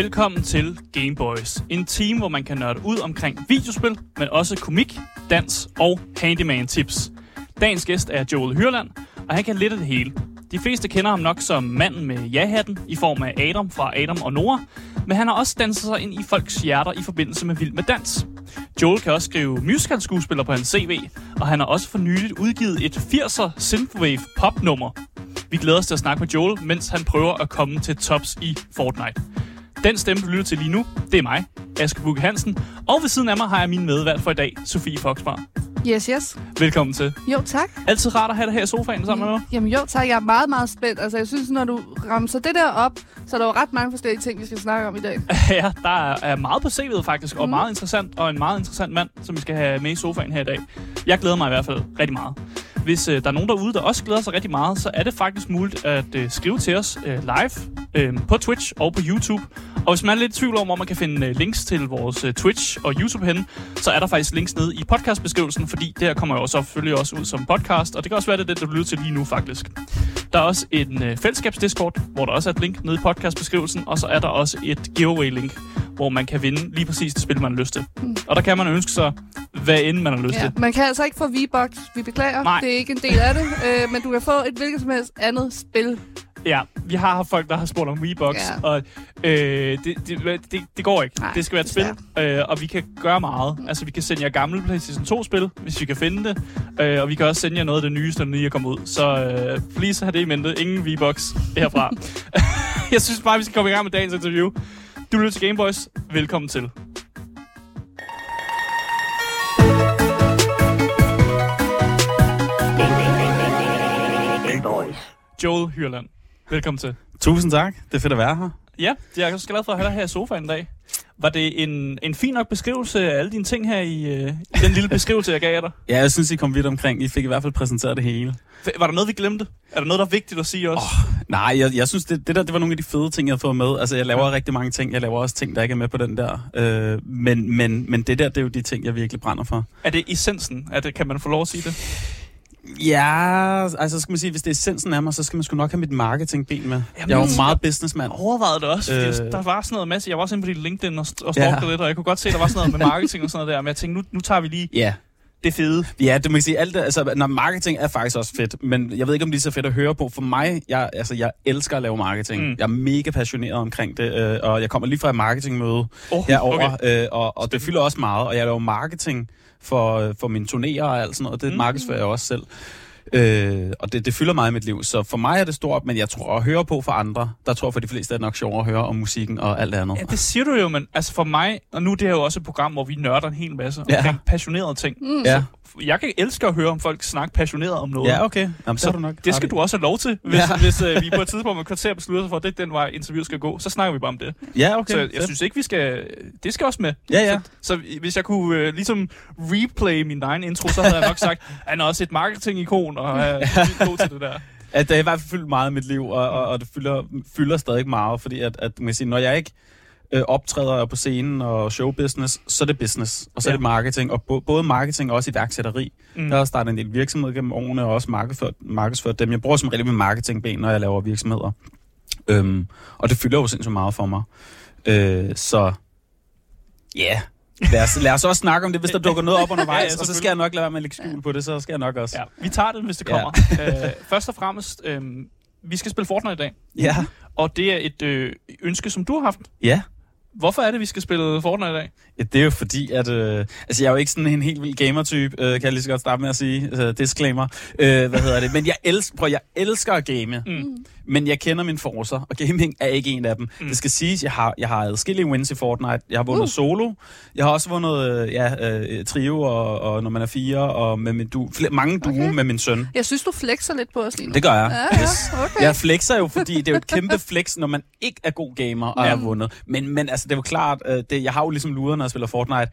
Velkommen til Game Boys. En team, hvor man kan nørde ud omkring videospil, men også komik, dans og handyman tips. Dagens gæst er Joel Hyrland, og han kan lidt af det hele. De fleste kender ham nok som manden med ja-hatten i form af Adam fra Adam og Nora, men han har også danset sig ind i folks hjerter i forbindelse med Vild med Dans. Joel kan også skrive musical-skuespiller på hans CV, og han har også for nyligt udgivet et 80'er synthwave popnummer. Vi glæder os til at snakke med Joel, mens han prøver at komme til tops i Fortnite. Den stemme, du lytter til lige nu, det er mig, Aske Bukke Hansen, og ved siden af mig har jeg min medvært for i dag, Sofie Foxbar. Yes, yes. Velkommen til. Jo, tak. Altid rart at have dig her i sofaen sammen med mig. Jamen jo, tak. Jeg er meget, meget spændt. Altså, jeg synes, når du ramser det der op, så er der jo ret mange forskellige ting, vi skal snakke om i dag. Ja, der er meget på CV'et faktisk, og meget interessant, og en meget interessant mand, som vi skal have med i sofaen her i dag. Jeg glæder mig i hvert fald rigtig meget. Hvis øh, der er nogen derude, der også glæder sig rigtig meget, så er det faktisk muligt at øh, skrive til os øh, live øh, på Twitch og på YouTube. Og hvis man er lidt i tvivl om, hvor man kan finde øh, links til vores øh, Twitch og YouTube henne, så er der faktisk links nede i podcastbeskrivelsen, fordi det her kommer jo så selvfølgelig også ud som podcast, og det kan også være, det er det, der lytter til lige nu faktisk. Der er også en øh, fællesskabsdiscord, hvor der også er et link nede i podcastbeskrivelsen, og så er der også et giveaway-link, hvor man kan vinde lige præcis det spil, man har lyst til. Og der kan man ønske sig, hvad end man har lyst Ja. til. Man kan altså ikke få V-Box. Vi beklager. Nej. Det er ikke en del af det. øh, men du kan få et hvilket som helst andet spil. Ja, vi har haft folk, der har spurgt om Wii-box, Ja. og øh, det, det, det, det går ikke. Nej, det skal være et spil, øh, og vi kan gøre meget. Altså, vi kan sende jer gamle PlayStation 2-spil, hvis vi kan finde det, øh, og vi kan også sende jer noget af det nyeste, der lige er kommet ud. Så øh, please have det i mente. Ingen Wii-box herfra. Jeg synes bare, vi skal komme i gang med dagens interview. Du lytter til Gameboys. Velkommen til. Joel Hyrland. Velkommen til. Tusind tak. Det er fedt at være her. Ja, jeg er så glad for at have dig her i sofaen i dag. Var det en, en fin nok beskrivelse af alle dine ting her i, øh, i den lille beskrivelse, jeg gav dig? Ja, jeg synes, I kom vidt omkring. I fik i hvert fald præsenteret det hele. Var der noget, vi glemte? Er der noget, der er vigtigt at sige også? Oh. Nej, jeg, jeg synes, det, det der det var nogle af de fede ting, jeg har fået med. Altså, jeg laver rigtig mange ting. Jeg laver også ting, der ikke er med på den der. Øh, men, men, men det der, det er jo de ting, jeg virkelig brænder for. Er det essensen? Er det, kan man få lov at sige det? Ja, altså skal man sige, hvis det er essensen af mig, så skal man sgu nok have mit marketingben med. Jamen, jeg er jo meget businessmand. Overvejede det også, fordi øh. Der var sådan noget masse. Jeg var også inde på dit LinkedIn og, og Ja. stalkede lidt, og jeg kunne godt se, der var sådan noget med marketing og sådan noget der. Men jeg tænkte, nu, nu tager vi lige Ja. det fede. Ja, det må jeg sige. Alt det, altså, når marketing er faktisk også fedt, men jeg ved ikke, om det er så fedt at høre på. For mig, jeg, altså, jeg elsker at lave marketing. Mm. Mm. Jeg er mega passioneret omkring det, øh, og jeg kommer lige fra et marketingmøde Oh, herover, okay. øh, og, og det fylder også meget, og jeg laver marketing for, for mine turnéer og alt sådan noget. Det Mm. markedsfører jeg også selv. Øh, og det, det fylder meget i mit liv. Så for mig er det stort, men jeg tror at høre på for andre, der tror jeg for de fleste er det nok sjovere at høre om musikken og alt andet. Ja, det siger du jo, men altså for mig, og nu er det her jo også et program, hvor vi nørder en hel masse Ja. omkring passionerede ting. Mm. Ja, Jeg kan elske at høre om folk snakke passioneret om noget. ja okay. Jamen, så, Så er du nok Det skal du også have lov til, hvis, ja. Hvis uh, vi på et tidspunkt med kvarter beslutter sig for, at det er den vej, interviewet skal gå. Så snakker vi bare om det. Ja, okay. så jeg fedt. synes ikke, vi skal... Det skal også med. Ja, ja. Så, så hvis jeg kunne uh, ligesom replay min egen intro, så havde jeg nok sagt, han er også et marketing-ikon, og er vildt god til det der. At det har i hvert fald fyldt meget i mit liv, og, og, og det fylder, fylder stadig meget, fordi at, at man kan sige, når jeg ikke øh, optræder på scenen og showbusiness, så er det business, og så Ja. er det marketing, og bo, både marketing og også iværksætteri. Mm. Jeg har startet en del virksomheder gennem årene, og også markedsført, markedsført dem. Jeg bruger som regel mit marketingben, når jeg laver virksomheder. Øhm, og det fylder jo sindssygt meget for mig. Øh, så ja, yeah. lad, os, lad os også snakke om det, hvis der dukker noget op undervejs, Ja, ja, og så skal jeg nok lade være med at lægge skjul på det, så skal jeg nok også. Ja, vi tager det, hvis det Ja. kommer. uh, først og fremmest, uh, vi skal spille Fortnite i dag, Ja. og det er et øh, ønske, som du har haft. ja. Hvorfor er det, vi skal spille Fortnite i dag? Ja, det er jo fordi, at... Øh, altså, jeg er jo ikke sådan en helt vild gamer-type, øh, kan jeg lige så godt starte med at sige. Altså, disclaimer. Øh, hvad hedder det? Men jeg elsker, prøv, jeg elsker at game. Mm. Men jeg kender mine forcer, og gaming er ikke en af dem. Mm. Mm. Det skal siges, jeg har, jeg har adskillige wins i Fortnite. Jeg har vundet Uh. solo. Jeg har også vundet øh, ja, øh, trio, og, og når man er fire, og med min du, flere, mange duo Okay. med min søn. Jeg synes, du flexer lidt på os lige nu. Det gør jeg. Ja, ja, okay. Jeg flexer jo, fordi det er jo et kæmpe flex, når man ikke er god gamer og Ja. er vundet. Men, men altså, det er jo klart, øh, det, jeg har jo ligesom luret, når jeg spiller Fortnite.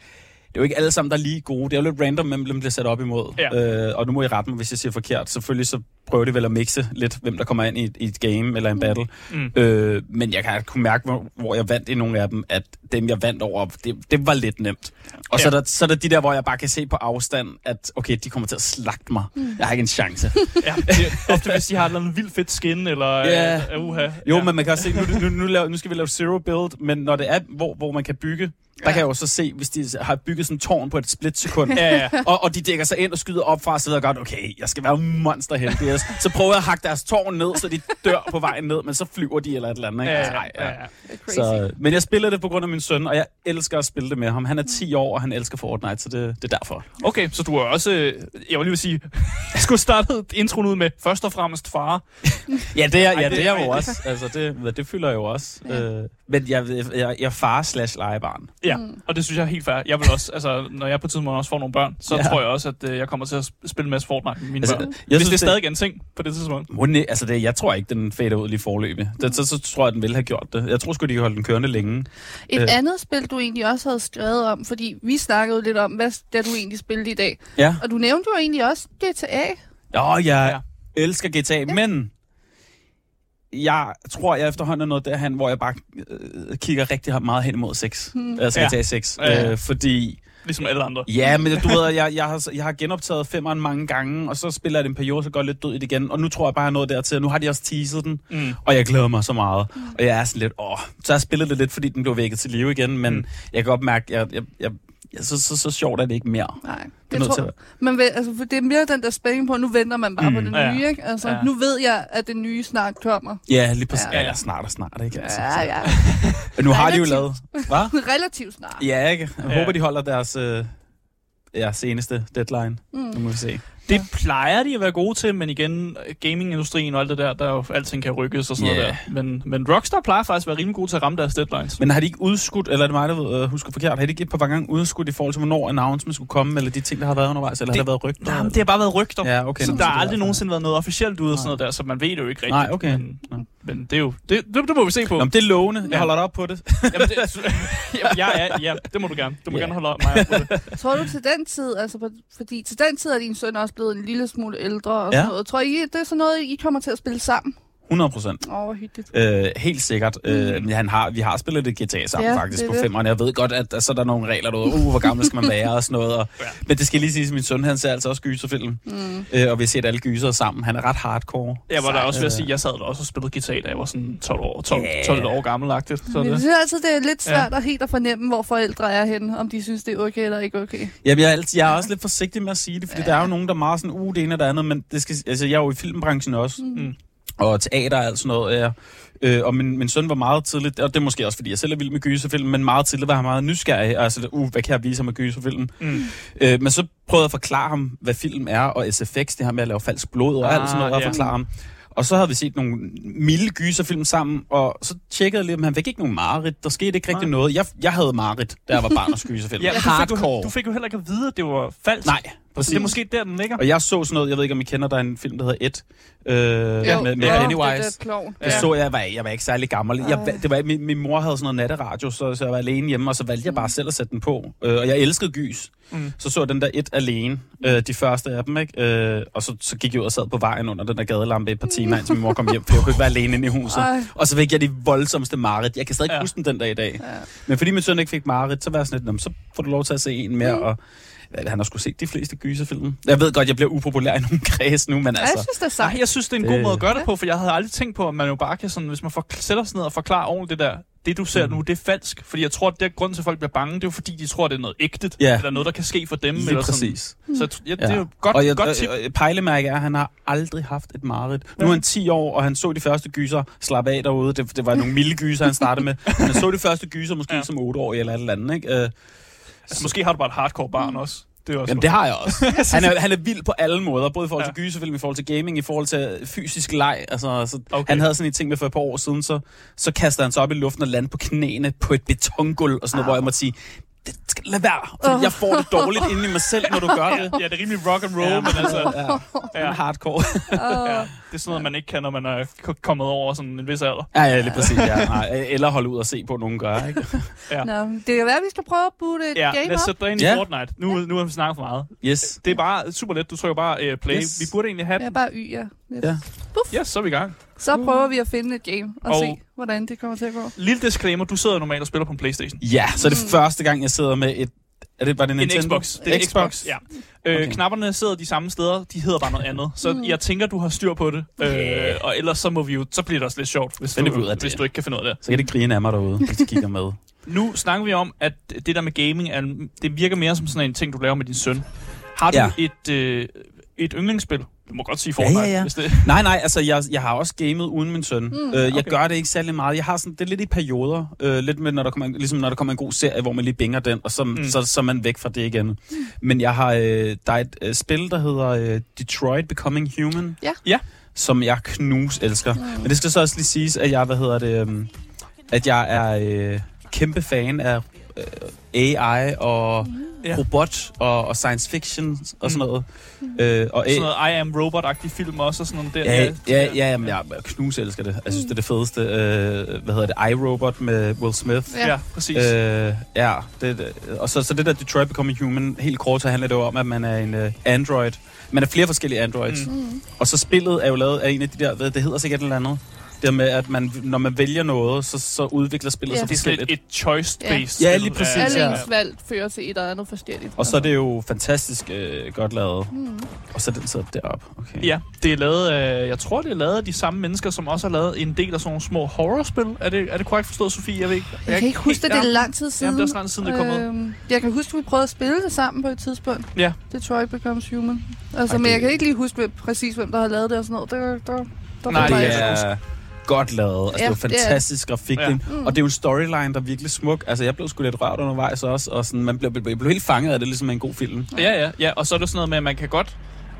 Det er jo ikke alle sammen, der er lige gode. Det er jo lidt random, hvem dem bliver sat op imod. Ja. Øh, og nu må I rette mig, hvis jeg siger forkert. Selvfølgelig så prøver de vel at mixe lidt, hvem der kommer ind i et, i et game eller en battle. Mm. Øh, men jeg kan kunne mærke, hvor, hvor jeg vandt i nogle af dem, at dem, jeg vandt over, det, det var lidt nemt. Og så, Ja. er der, så er der de der, hvor jeg bare kan se på afstand, at okay, de kommer til at slagte mig. Jeg har ikke en chance. Ja, det er ofte hvis de har et eller andet vildt fedt skin, eller Ja. uh, uha. Jo, ja. men man kan også se, nu, nu, nu, laver, nu skal vi lave zero build, men når det er, hvor, hvor man kan bygge, der kan jeg jo så se, hvis de har bygget sådan en tårn på et splitsekund, Ja, ja. og, og de dækker sig ind og skyder op fra, så ved jeg godt, okay, jeg skal være monsterheldig. Så prøver jeg at hakke deres tårn ned, så de dør på vejen ned, men så flyver de eller et eller andet. Ikke? Ja, Altså, ja, ej, ja, ja. Så, men jeg spiller det på grund af min søn, og jeg elsker at spille det med ham. Han er 10 år, og han elsker Fortnite, så det, det er derfor. Okay, så du er også, øh, jeg vil lige vil sige, jeg skulle starte introen ud med først og fremmest far. Ja, det er, ja, det- er jo også. Altså, det, det fylder jo også. Øh, men jeg, jeg, jeg er far slash legebarn. Ja, og det synes jeg er helt fair. Jeg vil også, altså, når jeg på tiden også får nogle børn, så Ja. ja. tror jeg også, at øh, jeg kommer til at sp- spille en masse Fortnite med mine Altså, børn. jeg Hvis synes, det er det- stadig en ting på det tidspunkt. Må den, altså det, jeg tror ikke, den fader ud lige forløbig. Det, så, så tror jeg, den ville have gjort det. Jeg tror sgu, de kan holde den kørende længe. Et Øh. andet spil, du egentlig også havde skrevet om, fordi vi snakkede lidt om, hvad det du egentlig spillede i dag. Ja. Og du nævnte jo egentlig også GTA. Åh, jeg Ja. ja. elsker GTA, ja. men jeg tror, jeg efterhånden er nået derhen, hvor jeg bare øh, kigger rigtig meget hen imod 6. Hmm. Altså Ja. GTA 6. Ja, ja. Øh, fordi, Ligesom alle andre. ja, men du ved, jeg, jeg, har, jeg har genoptaget femmeren mange gange, og så spiller jeg det en periode, så går jeg lidt død i det igen. Og nu tror jeg bare, jeg er nået dertil. Nu har de også teaset den, Mm. og jeg glæder mig så meget. Og jeg er sådan lidt, åh, så har jeg spillet det lidt, fordi den blev vækket til live igen, men Mm. jeg kan godt mærke, jeg, jeg, jeg, jeg, så, så, så sjovt er det ikke mere. Nej, Det er det tror til jeg. Men ved, altså, for det er mere den der spænding på, at nu venter man bare Mm. på det Ja. nye, ikke? Altså, Ja. nu ved jeg, at det nye snart kommer. Ja, lige præcis. Ja. Ja, ja. snart og snart, ikke? Altså, Ja, ja. Men nu har de jo lavet... Hvad? Relativt snart. Ja, ikke? Jeg Ja. håber, de holder deres øh, ja, seneste deadline. Mm. Nu må vi se. Det plejer de at være gode til, men igen, gamingindustrien og alt det der, der er jo alting kan rykkes og sådan Ja. noget der. Men, men Rockstar plejer faktisk at være rimelig gode til at ramme deres deadlines. Men har de ikke udskudt, eller er det mig, der øh, husker forkert, har de ikke et par gange udskudt i forhold til, hvornår announcement skulle komme, eller de ting, der har været undervejs, eller Det- har der været rygter? Nej, det har bare været rygter. Ja, okay. så der har er aldrig nogensinde været noget officielt ude og sådan noget der, så man ved det jo ikke rigtigt. Nej, okay. Men, men det er jo, det, det, det må vi se på. Nå, men det er lovende. Jeg Ja. holder dig op på det. Jamen, det, jamen, ja, ja, ja, det må du gerne. Du må Ja. gerne holde mig op på det. Tror du til den tid, altså fordi til den tid er din søn også blevet en lille smule ældre og Ja. sådan noget. Tror I, det er sådan noget, I kommer til at spille sammen? 100 procent. Åh, hvor hyggeligt. Øh, helt sikkert. Mm. Øh, han har, vi har spillet lidt GTA sammen Ja, ja, faktisk det på det. femmeren. Jeg ved godt, at der, så er der nogle regler derude. Uh, hvor gammel skal man være og sådan noget. Og, Ja. Men det skal lige siges, at min søn han ser altså også gyserfilm. Mm. Øh, og vi har set alle gyser sammen. Han er ret hardcore. Jeg var da også ved at øh, sige, jeg sad der også og spillede guitar, da jeg var sådan 12 år, 12, Ja. 12 år gammel-agtigt. Så Men jeg det, synes altid, det er lidt svært at helt at fornemme, hvor forældre er henne, om de synes, det er okay eller ikke okay. Jamen, jeg er, altid, jeg er også lidt forsigtig med at sige det, fordi ja. Ja. der er jo nogen, der er meget sådan, uh, det ene og det andet, men det skal, altså, jeg er jo i filmbranchen også, Mm. Og teater og alt sådan noget. Ja. Øh, og min, min søn var meget tidligt, og det er måske også, fordi jeg selv er vild med gyserfilm, men meget tidligt var han meget nysgerrig, altså, uh, hvad kan jeg vise ham med gyserfilm? mm. Øh, men så prøvede jeg at forklare ham, hvad film er, og SFX, det her med at lave falsk blod og Ah, alt sådan noget, og ja. forklare ham. Og så havde vi set nogle milde gyserfilm sammen, og så tjekkede jeg lige, om han fik ikke nogen mareridt. Der skete ikke rigtig Nej. noget. Jeg, jeg havde mareridt, da jeg var barn og gyserfilm. Ja, du, fik jo, Hardcore. du fik jo heller ikke at vide, at det var falsk. Nej, præcis. det er måske der, den ligger. Og jeg så sådan noget, jeg ved ikke, om I kender, der er en film, der hedder Et, øh, Ja, med, med ja. Pennywise. Det er klovn. Det så jeg, var, jeg var ikke særlig gammel. Jeg, det var, min, min mor havde sådan noget natteradio, så, så jeg var alene hjemme, og så valgte jeg bare selv at sætte den på. Øh, og jeg elskede gys. Mm. Så så jeg den der et alene, øh, de første af dem, ikke? Øh, og så, så gik jeg ud og sad på vejen under den der gadelampe i et par timer, indtil min mor kom hjem, for jeg kunne ikke være alene inde i huset. Ej. Og så fik jeg de voldsomste mareridt. Jeg kan stadig Ja. ja. huske den den dag i dag. Ja. Men fordi min søn ikke fik mareridt, så var jeg sådan lidt, "Nå, men så får du lov til at se en mere, Mm. og han har sgu set de fleste gyserfilm. Jeg ved godt, jeg bliver upopulær i nogle kreds nu, men Ja, jeg altså... synes, det er sejt. Nej, jeg synes, det er en Det- god måde at gøre det på, for jeg havde aldrig tænkt på, at man jo bare kan sådan, hvis man for, sætter sig ned og forklarer ordentligt det der, det du ser Mm. nu, det er falsk. Fordi jeg tror, at det grund til, at folk bliver bange, det er jo fordi, de tror, at det er noget ægtet. Ja. Eller noget, der kan ske for dem. Lige eller præcis. Sådan. Så ja, det er Ja. jo godt, og jeg, godt tip. øh, øh, pejlemærke er, at han har aldrig haft et mareridt. Nu Ja. er han 10 år, og han så de første gyser slappe af derude. Det, det var nogle milde gyser, han startede med. Men han så de første gyser måske Ja. ja. som 8 år eller et eller andet. Ikke? Altså, måske har du bare et hardcore barn også. Det er også Jamen, det har jeg også. han, er, han er vild på alle måder, både i forhold til ja. gyserfilm, i forhold til gaming, i forhold til fysisk leg. Altså, så Okay. Han havde sådan en ting med for et par år siden, så, så kastede han sig op i luften og landede på knæene på et betongulv og sådan noget, Au. hvor jeg måtte sige, det skal lade være, fordi jeg får det dårligt inde i mig selv, når du gør det. Ja, det er rimelig rock and roll, Ja. men altså, Ja, ja. hardcore. ja, det er sådan noget, man ikke kan, når man er kommet over sådan en vis alder. ja, ja, lige præcis. Ja. Nej, eller holde ud og se på, nogen gør, ikke? Ja. Nå, det kan være, at vi skal prøve at boote et Ja, game lad os op. sætte dig ind i Ja. Fortnite. Nu, nu har vi snakket for meget. Yes. Det er bare super let. Du trykker bare uh, play. Yes. Vi burde egentlig have Ja, bare y, ja. Yes. Ja. Ja, så er vi i gang. Så prøver vi at finde et game og, Og- se, hvordan det kommer til at gå. Lille disclaimer. Du sidder normalt og spiller på en Playstation. Ja, så er det første gang, jeg sidder med et... Er det, var det En Nintendo? Xbox. Det er Xbox. Xbox. Ja. Øh, Okay. Knapperne sidder de samme steder. De hedder bare noget andet. Så Mm. jeg tænker, du har styr på det. Øh, og ellers så må vi jo... Så bliver det også lidt sjovt, hvis, Finder du, ud af hvis det. du ikke kan finde ud af det. Så kan det grine af mig derude, hvis de kigger med. Nu snakker vi om, at det der med gaming, er, det virker mere som sådan en ting, du laver med din søn. Har du Ja. et, øh, et yndlingsspil? Du må godt sige Ja, Fortnite, ja, ja. hvis det... Nej, nej, altså jeg, jeg har også gamet uden min søn. Mm, øh, jeg okay. gør det ikke særlig meget. Jeg har sådan, det er lidt i perioder. Øh, lidt med, når der kommer, en- ligesom når der kommer en god serie, hvor man lige binger den, og så, mm. så, så er man væk fra det igen. Men jeg har, øh, der er et øh, spil, der hedder øh, Detroit Becoming Human. Ja. Ja. Som jeg knus elsker. Mm. Men det skal så også lige siges, at jeg, hvad hedder det, øh, at jeg er øh, kæmpe fan af AI og Ja. robot og, og science fiction og sådan noget. Øh, og Sådan noget I Am Robot-agtig film også, og sådan noget der. Ja, ja, ja, jamen, jeg, knus elsker det. Jeg synes, det er det fedeste. Øh, hvad hedder det? iRobot med Will Smith. Ja, ja præcis. Øh, ja, det, og så, så det der Detroit Becoming Human, helt kort, så handler det jo om, at man er en uh, android. Man er flere forskellige androids. Mm. Mm. Og så spillet er jo lavet af en af de der, hvad, det hedder sikkert et eller andet. Det med, at man, når man vælger noget, så, så udvikler spillet Ja. sig det er forskelligt. et, choice-based Ja, spil. lige præcis, Alle ja. ens valg fører til et eller andet forskelligt. Og så er det jo fantastisk øh, godt lavet. Mm. Og så er den sidder deroppe. Okay. Ja, det er lavet af, jeg tror det er lavet af de samme mennesker, som også har lavet en del af sådan nogle små horrorspil. Er det, er det korrekt forstået, Sofie? Jeg, ved ikke. Jeg kan ikke huske det, det er lang tid siden. Jamen, det er så lang tid siden, det er kommet ud. Jeg kan huske, at vi prøvede at spille det sammen på et tidspunkt. Ja. Detroit Becomes Human. Altså, Ej, men det- jeg kan ikke lige huske præcis, hvem der har lavet det og sådan noget. Der, der, der Nej, det jeg- er godt lavet. Altså, Ja, det er er- fantastisk grafik. Ja. Ja. Mm. Og det er jo en storyline, der er virkelig smuk. Altså, jeg blev sgu lidt rørt undervejs også. Og sådan, man blev, blev, blev helt fanget af det, ligesom en god film. Ja, ja, ja. Og så er det sådan noget med, at man kan godt...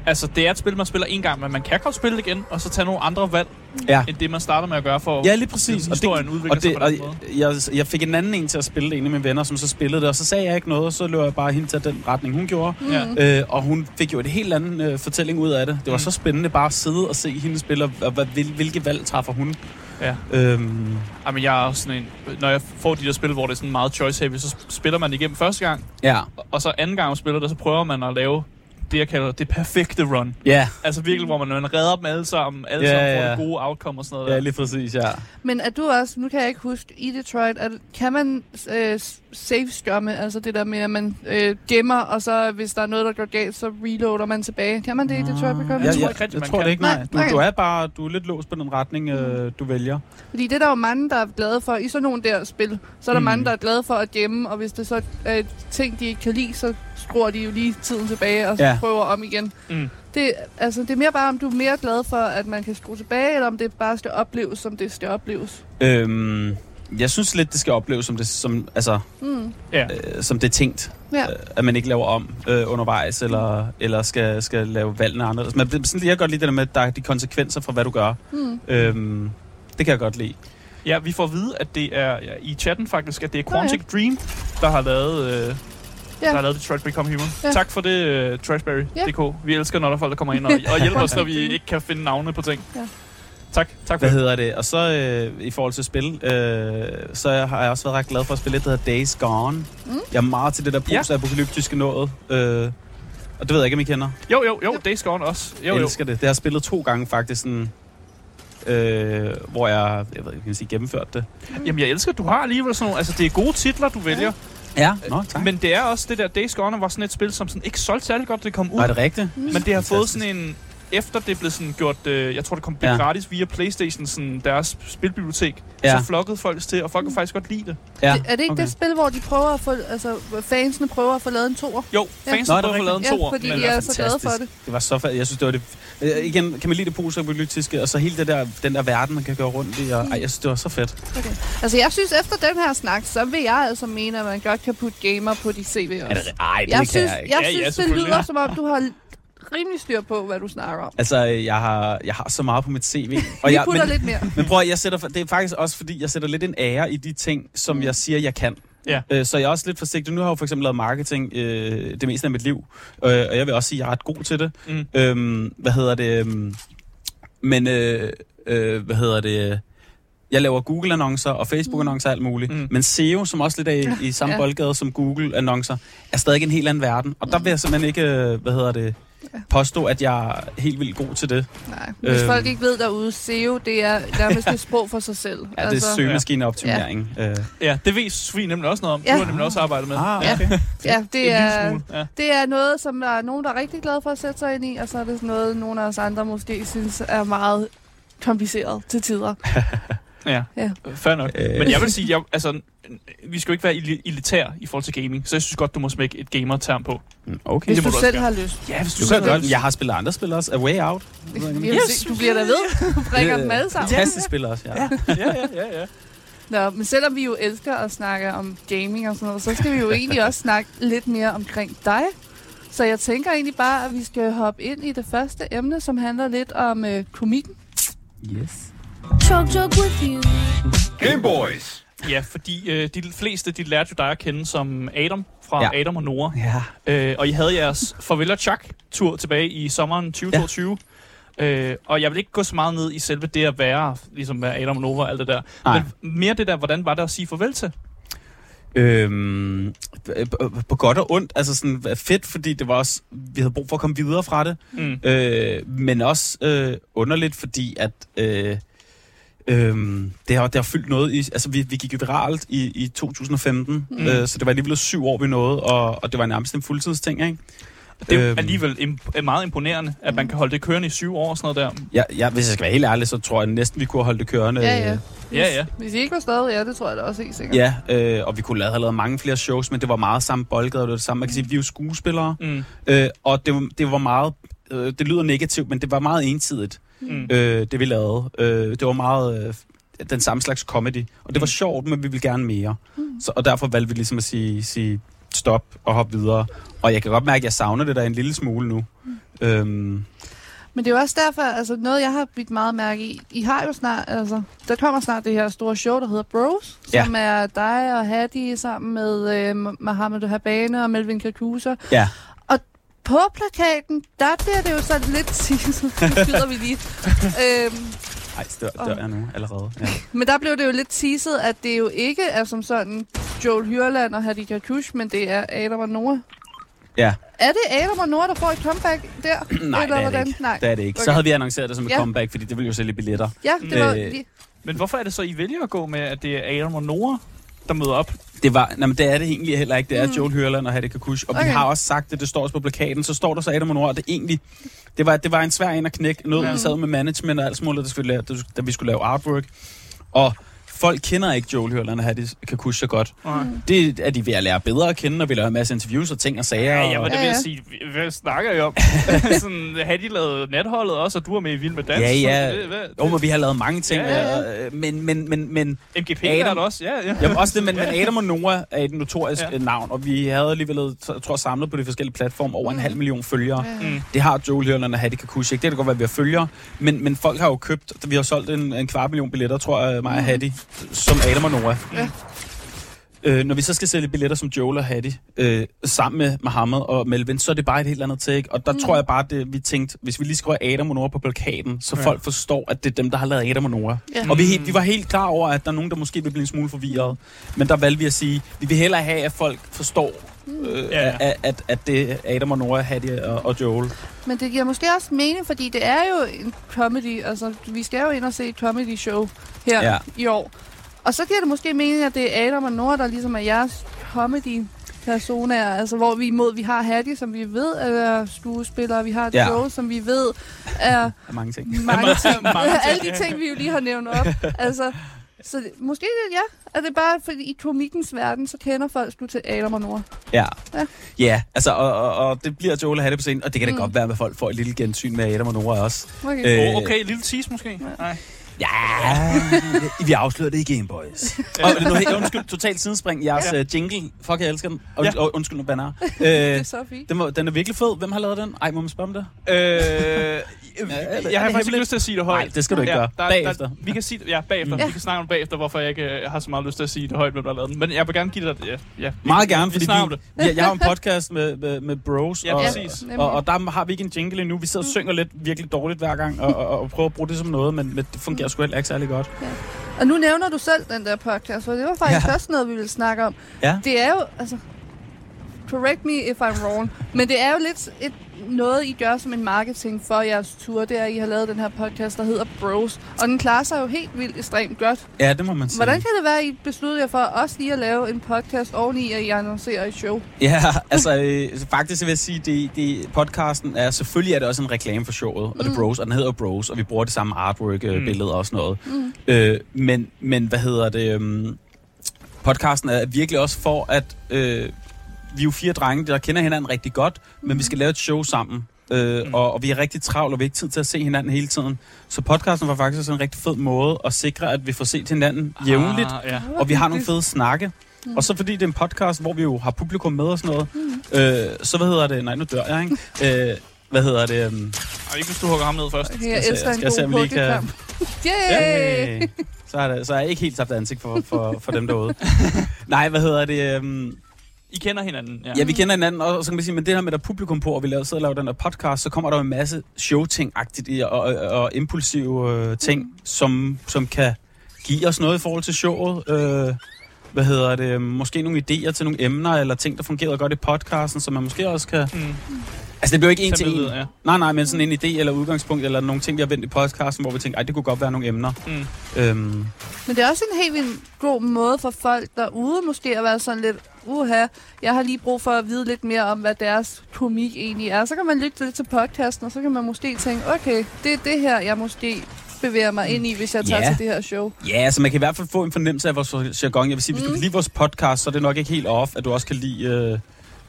Altså, det er et spil, man spiller en gang, men man kan godt spille det igen, og så tage nogle andre valg, Ja. end det, man starter med at gøre for... Ja, lige præcis. Og historien udvikler og sig det, på den måde. og jeg, jeg fik en anden en til at spille det, en af mine venner, som så spillede det, og så sagde jeg ikke noget, og så løb jeg bare hende til den retning, hun gjorde. Ja. Øh, og hun fik jo et helt andet øh, fortælling ud af det. Det var Mm. så spændende bare at sidde og se hende spille, og, og hvad, hvil, hvilke valg træffer hun. Ja. Øhm, Jamen, jeg er også sådan en... Når jeg får de der spil, hvor det er sådan meget choice-heavy, så spiller man det igennem første gang, ja. og så anden gang, man spiller det, så prøver man at lave det, jeg kalder det perfekte run. Ja, Altså virkelig, hvor man, man redder dem alle sammen, alle Ja, sammen får ja. en gode outcome og sådan noget. ja, der. lige præcis, ja. Men er du også, nu kan jeg ikke huske, i Detroit, at, kan man øh, safe scrumme, altså det der med, at man øh, gemmer, og så hvis der er noget, der går galt, så reloader man tilbage. Kan man det i Detroit Become Jeg Jeg, tror ikke rigtig, jeg man tror kan. det ikke, nej. Nej, Du, du er bare du er lidt låst på den retning, øh, du vælger. Fordi det er der jo mange, der er glade for. I sådan nogle der spil, så er der Mm. mm. mange, der er glade for at gemme, og hvis det så er ting, de ikke kan lide, så skruer de jo lige tiden tilbage og Ja. prøver om igen. Mm. Det, altså, det er mere bare, om du er mere glad for, at man kan skrue tilbage, eller om det bare skal opleves, som det skal opleves. Øhm, jeg synes lidt, det skal opleves som det, som, altså, Mm. Ja. øh, som det er tænkt. Ja. Øh, at man ikke laver om øh, undervejs, eller, eller skal, skal lave valgene anderledes. Men det- sådan, jeg kan godt lide det der med, at der er de konsekvenser for, hvad du gør. Mm. Øhm, det kan jeg godt lide. Ja, vi får at vide, at det er ja, i chatten faktisk, at det er. Quantic Dream, der har lavet, øh, Ja. der har lavet Detroit Become Human. Ja. Tak for det, uh, Trashberry.dk. Vi elsker, når der er folk, der kommer ind og, og hjælper os, når vi ikke kan finde navne på ting. Ja. Tak, tak for Hvad det. hedder det? Og så øh, i forhold til spil, øh, så har jeg også været ret glad for at spille det, der hedder Days Gone. Mm. Jeg er meget til det der Ja. post-apokalyptiske noget. Øh, og det ved jeg ikke, om I kender. Jo, jo, jo, Days Gone også. Jo, Jeg jo. elsker det. Det har jeg spillet to gange faktisk, sådan, øh, hvor jeg, jeg ved ikke, kan sige, gennemført det. Jamen, jeg elsker, at du har alligevel sådan nogle, altså det er gode titler, du vælger. Ja, Nå, tak. Men det er også det der, Days Gone var sådan et spil, som sådan ikke solgte særlig godt, da det kom ud. Er det rigtigt? Men det har fået sådan en... Efter det blev sådan gjort, øh, jeg tror det kom Ja. gratis via Playstation, sådan deres spilbibliotek, Ja. så flokkede folk til, og folk kan faktisk godt lide det. Ja, Det, er det ikke okay. det spil, hvor de prøver at få, altså fansene prøver at få lavet en toer? Jo, Ja. fansene Nå, det prøver at få lavet en Ja, toer. fordi men- de er så glade for det. Det var så fa- Jeg synes, det var det... Øh, igen, kan man lide det post-apokalyptiske, og så hele det der, den der verden, man kan gøre rundt i. Og, ej, jeg synes, det var så fedt. Okay. Altså jeg synes, efter den her snak, så vil jeg altså mene, at man godt kan putte gamer på de CV også. Er det, ej, det jeg kan synes, jeg ikke. jeg Ja, ja, synes det selvfølgelig. lyder, som om du har rimelig styr på, hvad du snakker om. Altså, jeg har, jeg har så meget på mit CV. Og jeg, jeg putter men, lidt mere. men prøv at, jeg sætter, det er faktisk også, fordi jeg sætter lidt en ære i de ting, som Mm. jeg siger, jeg kan. Ja. Øh, så jeg er også lidt forsigtig. Nu har jeg jo for eksempel lavet marketing øh, det meste af mit liv, øh, og jeg vil også sige, at jeg er ret god til det. Mm. Øhm, hvad hedder det? øhm, Men, øh, øh, hvad hedder det? Jeg laver Google-annoncer og Facebook-annoncer og alt muligt. Mm. Men SEO, som også lidt er i, i samme Ja. ja. boldgade som Google-annoncer, er stadig en helt anden verden. Og der vil jeg simpelthen ikke, øh, hvad hedder det, Ja. påstå, at jeg er helt vildt god til det. Nej. Hvis Øhm. folk ikke ved derude, SEO, det er nærmest et sprog for sig selv. Ja, det er søgemaskineoptimering. Ja. Øh. Ja, det ved Sofie nemlig også noget om. Ja. Du har nemlig også arbejdet med. Ah, Ja. okay. Ja, En det er. Ja. det er noget, som der er nogen, der er rigtig glade for at sætte sig ind i, og så er det noget, nogle af os andre måske synes er meget kompliceret til tider. Ja, Ja. fair nok. Øh. Men jeg vil sige, jeg, altså, vi skal jo ikke være eli- elitær i forhold til gaming, så jeg synes godt, du må smække et gamer-term på. Mm, Okay. Hvis det må du selv gerne. har lyst. Ja, hvis du Du selv kan har godt. Jeg har spillet andre spil også. A Way Out. Yes. Yes. Du bliver da ved. Du bringer dem alle sammen. Fantastisk spil også, ja. ja, ja, ja, ja. Nå, men selvom vi jo elsker at snakke om gaming og sådan noget, så skal vi jo egentlig også snakke lidt mere omkring dig. Så jeg tænker egentlig bare, at vi skal hoppe ind i det første emne, som handler lidt om øh, komikken. Yes. Chug jug with you. Game Boys. Ja, fordi øh, de fleste, de lærte jo dig at kende som Adam fra Ja. Adam og Nora. Ja. Øh, og I havde jeres Farvel og Chuck-tur tilbage i sommeren 2022. Ja. Øh, og jeg vil ikke gå så meget ned i selve det at være, ligesom være Adam og Nora og alt det der. Nej. Men mere det der, hvordan var det at sige farvel til? Øhm, på- på godt og ondt. Altså sådan fedt, fordi det var også, vi havde brug for at komme videre fra det. Mm. Øh, men også øh, underligt, fordi at øh, øh, det, har, det har fyldt noget i... Altså, vi, vi gik jo viralt i, i 2015, mm. øh, så det var alligevel syv år, vi nåede, og, og det var nærmest en fuldtidsting, ikke? Det er Øhm. alligevel imp- meget imponerende, at man kan holde det kørende i syv år og sådan noget der. Ja, ja, hvis jeg skal være helt ærlig, så tror jeg næsten, vi kunne have holdt det kørende. Ja, ja. øh, Hvis, Ja, ja. Hvis I ikke var stadig, ja, det tror jeg da også helt sikkert. Ja, øh, og vi kunne have lavet mange flere shows, men det var meget samme boldgade, det var det samme. Man kan sige, vi er jo skuespillere, Mm. øh, og det, det var meget... Øh, det lyder negativt, men det var meget ensidigt, Mm. øh, det vi lavede. Øh, det var meget øh, den samme slags comedy, og det var Mm. sjovt, men vi ville gerne mere. Så, og derfor valgte vi ligesom at sige, sige stop og hoppe videre. Og jeg kan godt mærke, at jeg savner det der en lille smule nu. Øhm, Men det er jo også derfor, altså noget jeg har bidt meget mærke i. I har jo snart, altså, der kommer snart det her store show, der hedder Bros, Ja. som er dig og Hattie sammen med øh, Mohammed Habane og Melvin Kakusa. ja, På plakaten, der bliver det jo sådan lidt teaset. Nu skyder vi lige. øhm, ej, dør, dør jeg nu allerede. Ja. men der blev det jo lidt teaset, at det jo ikke er som sådan Joel Hyrland og Hattie Kakush, men det er Adam og Nora. ja. Er det Adam og Nora, der får et comeback der? Nej, Eller det er det hvordan? ikke. Nej. Det er det ikke. Så Okay. havde vi annonceret det som et Ja. comeback, fordi det ville jo sælge billetter. Ja, det var... Øh, lige- Men hvorfor er det så, I vælger at gå med, at det er Adam og Nora, der møder op? Det var, nej, men det er det egentlig heller ikke. Det er Mm. mm. Joel Hørland og Hattie Kakush. Og okay. Vi har også sagt det, det står også på plakaten. Så står der så Adam og Nora. Det er egentlig, det var, det var en svær en at knække. Noget, ja. vi sad med management og alt muligt, da, skulle lave, da vi skulle lave artwork. Og folk kender ikke Joel Hørland og Hattie Kakush så godt. Nej. Det er de ved at lære bedre at kende, når vi laver en masse interviews og ting og sager. Ja, jeg var og, det Ja, at ja. sige, hvad snakker I om? sådan, havde de lavet natholdet også, og du var med i Vild med Dans? Ja, ja. Hvad, hvad, jo, men vi har lavet mange ting. Ja, Ja, ja. Men, men, men, men MGP Adam. er der også, ja, ja. Jamen også det, men, men Adam og Noah er et notorisk Ja. ja. navn, og vi havde alligevel, jeg tror, samlet på de forskellige platforme over en halv million følgere. Ja. Mm. Det har Joel Hørland og Hattie Kakush ikke. Det kan godt være, at vi har følger. Men, men folk har jo købt, vi har solgt en, en kvart million billetter, tror jeg, mig og Hattie, som Adam og Noah. Ja. Øh, når vi så skal sælge billetter som Joel og Hattie, øh, sammen med Mohammed og Melvin, så er det bare et helt andet take. Og der mm. tror jeg bare, det vi tænkte, hvis vi lige skriver Adam og Noah på plakaten, så Ja. folk forstår, at det er dem, der har lavet Adam og Noah. Ja. Og vi, helt- vi var helt klar over, at der er nogen, der måske vil blive en smule forvirret. Men der valgte vi at sige, vi vil hellere have, at folk forstår, øh, Ja. at, at, at det er Adam og Noah, Hattie og, og Joel. Men det giver måske også mening, fordi det er jo en comedy. Altså, vi skal jo ind og se et comedy show her ja. I år. Og så giver det måske mening, at det er Adam og Nora, der ligesom er jeres comedy personer, altså hvor vi imod, vi har Hattie, som vi ved er skuespillere, vi har Ja. Joe, som vi ved er mange ting. mange ting. Mange ting, Alle de ting, vi jo lige har nævnt op. Altså, så det, måske det, ja, er det bare, fordi i komikkens verden, så kender folk sgu til Adam og Nora. Ja. Ja. Ja, ja altså, og, og, og det bliver Joel at have det på scenen, og det kan da Mm. godt være, at folk får et lille gensyn med Adam og Nora også. Okay. Øh, Oh, okay, lille tease måske? Nej. Ja, vi afslører det i Gameboys. og nu, hey, undskyld, totalt sidespring. Jeres Ja. ja. jingle, fuck, jeg elsker den. Og, Ja. ja. og, undskyld, nu banner. Det Øh, er så fint. den, var, den er virkelig fed. Hvem har lavet den? Ej, må man spørge om det? Øh, jeg har faktisk ikke lyst til at sige det højt. Nej, det skal du ikke gøre. Bagefter. vi kan sige det, ja, bagefter. Ja. Vi kan snakke om det bagefter, hvorfor jeg ikke øh, har så meget lyst til at sige det højt, hvem der har lavet den. Men jeg vil gerne give dig det. Ja, ja. Vi- Meget gerne, vi, fordi vi om det. vi, jeg, jeg har en podcast med, med, med bros, Ja, og, præcis. nemlig. og, og der har vi ikke en jingle endnu. Vi sidder og synger lidt virkelig dårligt hver gang, og, og, og prøver at bruge det som noget, men, men det fungerer sgu heller ikke særlig godt. Og nu nævner du selv den der podcast, for det var faktisk ja. Ja. også noget, vi ville snakke om. Ja. Det er jo, altså, correct me if I'm wrong, men det er jo lidt et, noget, I gør som en marketing for jeres tur, det er, at I har lavet den her podcast, der hedder Bros. Og den klarer sig jo helt vildt ekstremt godt. Ja, det må man sige. Hvordan kan det være, at I besluttede jer for også lige at lave en podcast oveni, at I annoncerer et show? Ja, altså øh, faktisk vil jeg sige, det, det, podcasten er, selvfølgelig er det også en reklame for showet, og det er Bros, og den hedder Bros, og vi bruger det samme artwork-billede og sådan noget. Mm. Øh, men, men hvad hedder det? øhm, podcasten er virkelig også for, at øh, vi er jo fire drenge, der kender hinanden rigtig godt, men vi skal lave et show sammen. Øh, Mm. og, og vi er rigtig travlt, og vi har ikke tid til at se hinanden hele tiden. Så podcasten var faktisk også en rigtig fed måde at sikre, at vi får set hinanden jævnligt, Ah, ja. og vi har nogle fede snakke. Og så fordi det er en podcast, hvor vi jo har publikum med og sådan noget, øh, så hvad hedder det? Nej, nu dør jeg, ikke? Øh, hvad hedder det? Um, Og ikke hvis du hugger ham ned først. Okay, jeg se- elsker en skal jeg se, om god kan-. Yay! så, er det, så er jeg ikke helt tabt ansigt for, for, for dem derude. Nej, hvad hedder det? Um, i kender hinanden, ja. ja, vi kender hinanden, og så kan man sige, men det her med, der er publikum på, og vi laver, sidder og laver den her podcast, så kommer der jo en masse showting-agtigt i, og, og, og impulsive øh, ting, som, som kan give os noget i forhold til showet. Øh, hvad hedder det? Måske nogle idéer til nogle emner, eller ting, der fungerer godt i podcasten, som man måske også kan... Mm. Altså, det bliver jo ikke en til en. ja. Nej, nej, men sådan en idé eller udgangspunkt, eller nogle ting, vi har vendt i podcasten, hvor vi tænker, ej, det kunne godt være nogle emner. Mm. Øhm, Men det er også en helt vildt god måde for folk derude måske at være sådan lidt, uha, jeg har lige brug for at vide lidt mere om, hvad deres komik egentlig er. Så kan man lytte lidt til podcasten, og så kan man måske tænke, okay, det er det her, jeg måske bevæger mig ind i, hvis jeg tager Ja. til det her show. ja, altså man kan i hvert fald få en fornemmelse af vores jargon. Jeg vil sige, hvis du Mm. kan lide vores podcast, så er det nok ikke helt off, at du også kan lide øh,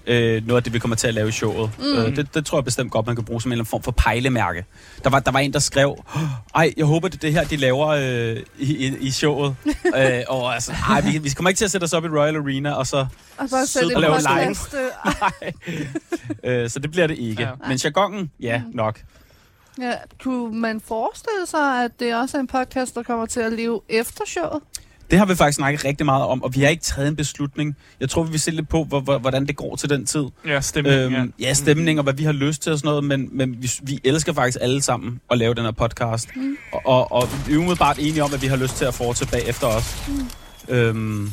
øh, noget af det, vi kommer til at lave i showet. Mm. Øh, det, det tror jeg bestemt godt, man kan bruge som en eller anden form for pejlemærke. Der var, der var en, der skrev, ej, jeg håber, det er det her, de laver øh, i, i, i showet. øh, og altså, ej, vi, vi kommer ikke til at sætte os op i Royal Arena, og så, Og bare Sidde sætte og lave live. podcast. øh, så det bliver det ikke. Ja. Ja. Men jargonen, ja, nok. Ja, kunne man forestille sig, at det også er en podcast, der kommer til at leve efter showet? Det har vi faktisk snakket rigtig meget om, og vi har ikke taget en beslutning. Jeg tror, vi vil se lidt på, hvor, hvor, hvordan det går til den tid. Ja, stemning, Øhm, ja. ja, stemning og hvad vi har lyst til og sådan noget, men, men vi, vi elsker faktisk alle sammen at lave den her podcast. Mm. Og, og, og vi er umiddelbart enige om, at vi har lyst til at fortsætte bagefter os. Mm. Øhm,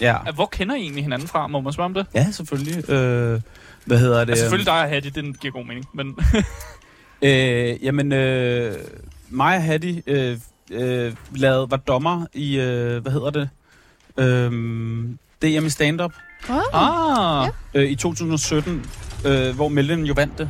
ja. Hvor kender I egentlig hinanden fra? Må man spørge om det? ja, selvfølgelig. Øh, hvad hedder det? Altså, selvfølgelig dig og Hattie, den giver god mening. Men Øh, jamen, øh, mig og Hattie øh, øh, lavede, var dommer i, øh, hvad hedder det? Øh, DM i stand-up Oh. ah, øh, i 2017, øh, hvor Melvin jo vandt det.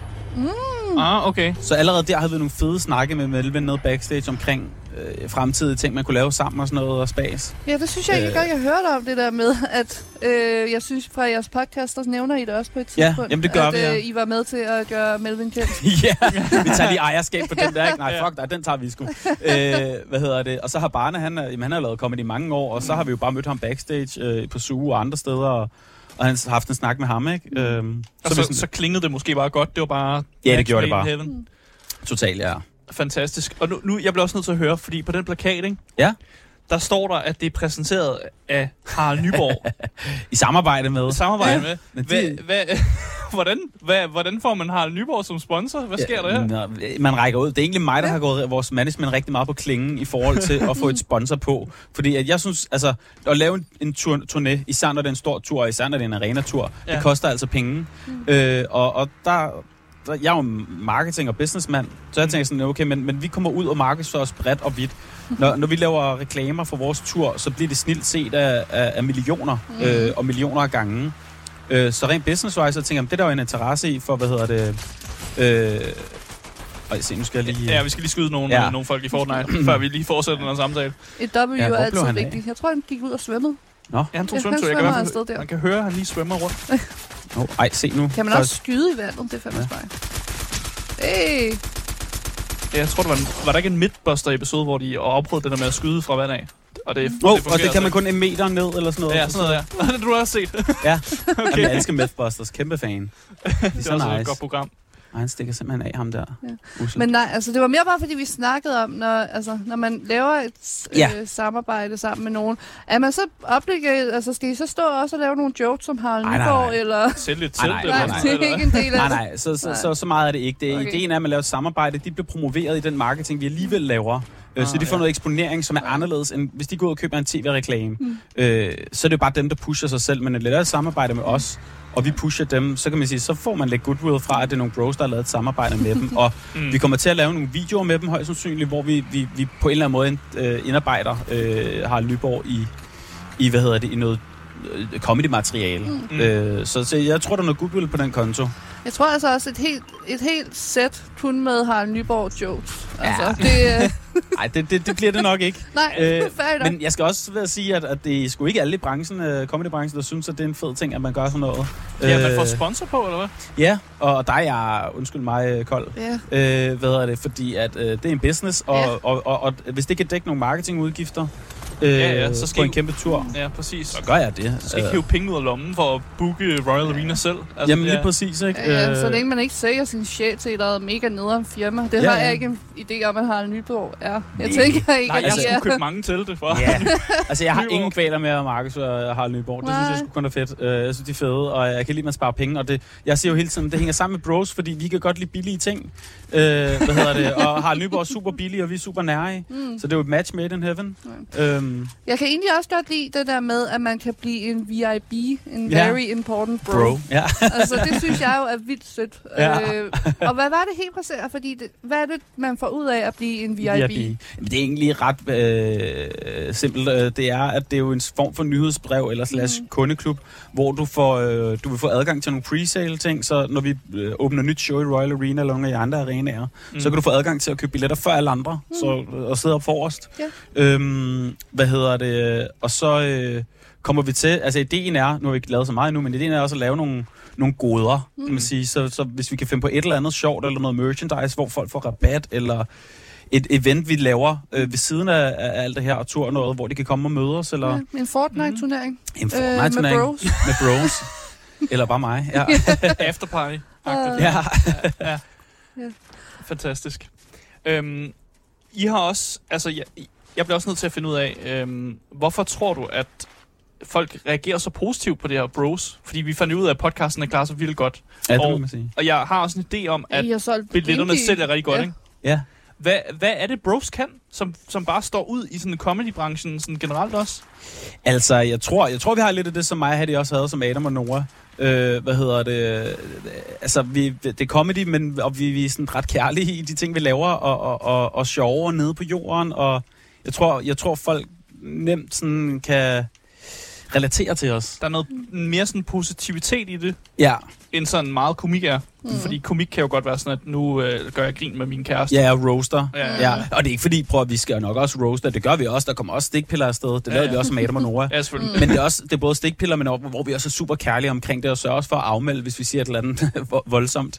ah, okay. Så allerede der havde vi nogle fede snakke med Melvin nede backstage omkring øh, fremtidige ting, man kunne lave sammen og sådan noget, og spas. Ja, det synes jeg ikke Øh. godt, jeg hørte om det der med, at øh, jeg synes fra jeres podcast, der nævner I det også på et Ja, tidspunkt, jamen det gør at vi, ja. øh, I var med til at gøre Melvin kendt. ja, vi tager lige ejerskab på den der, ikke? Nej, Ja. fuck dig, den tager vi sgu. øh, hvad hedder det? Og så har Barne, han, jamen, han har lavet comedy i mange år, og så har vi jo bare mødt ham backstage øh, på Suge og andre steder, og, og han har haft en snak med ham, ikke? Øhm, Og så, så, sådan, så klingede det måske bare godt. Det var bare... Ja, det gjorde det bare. Heaven. totalt, ja. Fantastisk. Og nu, nu jeg bliver også nødt til at høre, fordi på den plakat, ikke? Ja. der står der, at det er præsenteret af Harald Nyborg. I samarbejde med. samarbejde Ja. med. Det- hvad, hvordan, hvad, hvordan får man Harald Nyborg som sponsor? Hvad sker der her? Nå, man rækker ud. Det er egentlig mig, der har gået vores management rigtig meget på klingen i forhold til at få et sponsor på. Fordi at jeg synes, altså, at lave en, en tur, turné, især når det er en stor tur, og især når det er en arena-tur, ja. Ja. det koster altså penge. Mm. Øh, og, og der, jeg er jo marketing- og businessmand, så jeg tænker sådan, okay, men, men vi kommer ud og markedsfører os bredt og vidt. Når, når vi laver reklamer for vores tur, så bliver det snilt set af, af, af millioner, mm. øh, og millioner af gange. Øh, så rent business-wise, så tænker jeg, det er der jo en interesse i, for, hvad hedder det... Øh, Ej, se, nu skal jeg lige... Ja, vi skal lige skyde nogle, Ja. ja. nogle folk i Fortnite, før vi lige fortsætter den samtale. Et W Ja, er altid han vigtigt. Jeg tror, han gik ud og svømmede. Nå, Ja, han tog Ja, svømmetur. han Jeg kan, der. man kan høre, at han lige svømmer rundt. oh, ej, se nu. Kan man Så- også skyde i vandet? Det er fandme Ja. ja. Hey, Jeg tror, der var, en, var der ikke en Midbuster-episode, hvor de afprøvede det der med at skyde fra vand af? Og det, Oh, fungerer og det kan altså man kun en meter ned, eller sådan noget. Ja, sådan noget, ja. det har du også set. Ja, Okay. jeg elsker Mythbusters. Kæmpe fan. Det er Det er så også et nice. godt program. Og han stikker simpelthen af ham der. Ja. Men nej, altså det var mere bare fordi vi snakkede om, når, altså, når man laver et Ja. øh, samarbejde sammen med nogen, er man så obligated, altså skal I så stå også og lave nogle jokes som Harald Ej, nej, Nyborg, nej. eller... Sælge Nej, telt. nej, Nej, nej, sådan det er ikke en del af Nej, det. nej, så, så, Nej. så, så meget er det ikke. Det er Okay. ideen er, at man laver et samarbejde. De bliver promoveret i den marketing, vi alligevel laver. Øh, så Ah, de får ja. noget eksponering, som er anderledes, end hvis de går ud og køber en tv-reklame. Mm. Øh, så er det jo bare dem, der pusher sig selv. Men at lave et samarbejde med os, og vi pusher dem, så kan man sige, så får man lidt goodwill fra, at det er nogle bros, der har lavet et samarbejde med dem. Og Mm. vi kommer til at lave nogle videoer med dem, højst sandsynligt, hvor vi, vi, vi på en eller anden måde øh, indarbejder øh, Harald Nyborg i, i, hvad hedder det, i noget øh, comedy-materiale. Mm. Øh, så, så jeg tror, der er noget goodwill på den konto. Jeg tror altså også et helt, et helt sæt kun med Harald Nyborg jokes. Altså, Ja. det, øh, Nej, det, det, det bliver det nok ikke. nej, Øh, øh. Men jeg skal også ved at sige, at, at det er sgu ikke alle i branchen, uh, comedybranchen, der synes, at det er en fed ting, at man gør sådan noget. Ja, man får Øh, sponsor på, eller hvad? Ja, og der er jeg, undskyld mig, øh, kold. Ja. Øh, hvad er det? Fordi at, øh, det er en business, og, Ja. og, og, og, og hvis det kan dække nogle marketingudgifter øh, Ja, ja, så skal på en kæmpe tur, Ja, præcis. så gør jeg det. Så skal ikke Øh, hive penge ud af lommen for at booke Royal Arena selv. Altså, Jamen det lige præcis, ikke? Ja, ja, Øh, så længe man ikke sælger sin sjæl til et eller mega nederen firma. Det Ja, har ja. jeg ikke en idé om, at Harald Nyborg er. Jeg Nej. tænker ikke, Nej, at jeg de skulle købe mange telte for. Ja, altså jeg har Nyborg. ingen kvaler med at markedsføre Harald Nyborg. Det synes Nej. jeg sgu kun er fedt. Øh, Jeg synes, de er fede, og jeg kan lide, at man sparer penge. Og det, jeg siger jo hele tiden, det hænger sammen med bros, fordi vi kan godt lide billige ting. Øh, hvad hedder det? Og Harald Nyborg er super billig, og vi er super nære. Mm. Så det er jo et match made in heaven. Øhm, Jeg kan egentlig også godt lide det der med, at man kan blive en VIB, en Ja. very important bro. bro. Ja. altså, det synes jeg jo er vildt sødt. Ja. Øh, og hvad var det helt præcis? Fordi det, hvad er det, man får ud af at blive en VIP? VIP. Jamen, det er egentlig ret øh, simpelt. Øh, Det er, at det er jo en form for nyhedsbrev eller slash Mm. kundeklub, hvor du får, øh, du vil få adgang til nogle pre-sale ting, så når vi øh, åbner nyt show i Royal Arena eller nogle af de andre arenaer, Mm. mm. så kan du få adgang til at købe billetter før alle andre, mm. så, og sidde op forrest. Ja. Øhm, hvad hedder det? Og så øh, kommer vi til, altså ideen er, nu har vi ikke lavet så meget endnu, men ideen er også at lave nogle, nogle goder, mm. kan man sige. Så, så hvis vi kan finde på et eller andet sjovt, eller noget merchandise, hvor folk får rabat, eller et event, vi laver øh, ved siden af, af alt det her, og tur og noget, hvor de kan komme og møde os, eller Ja, en Fortnite-turnering. en Øh, Fortnite-turnering med bros. med bros. eller bare mig. Ja. Afterparty. Øh, ja. ja. Ja. Fantastisk. Øhm, I har også, altså jeg, jeg bliver også nødt til at finde ud af, øhm, hvorfor tror du, at folk reagerer så positivt på det her bros? Fordi vi fandt ud af, at podcasten er klar så vildt godt. ja, det må Og- man sige. Og jeg har også en idé om, at billetterne sælger rigtig godt, Ja. ikke? Ja. Hvad, hvad er det, bros kan, som, som bare står ud i sådan comedybranchen sådan generelt også? Altså, jeg tror, jeg tror, vi har lidt af det, som mig Hattie også havde, som Adam og Nora. Øh, hvad hedder det? Altså, vi, det er comedy, men og vi, vi er sådan ret kærlige i de ting, vi laver, og, og, og, og sjove nede på jorden, og jeg tror, jeg tror folk nemt sådan kan relatere til os. Der er noget mere sådan positivitet i det, Ja, end sådan meget komik er. Mm. Fordi komik kan jo godt være sådan, at nu øh, gør jeg grin med min kæreste. ja, roaster. Ja, Ja, og det er ikke fordi, prøv at vi skal nok også roaste, det gør vi også, der kommer også stikpiller afsted, det Ja, lavede ja. vi også med Adam og Nora. Ja, selvfølgelig. Men det er, også, det er både stikpiller, men også, hvor vi også er super kærlige omkring det, og sørger også for at afmelde, hvis vi siger et eller andet vo- voldsomt.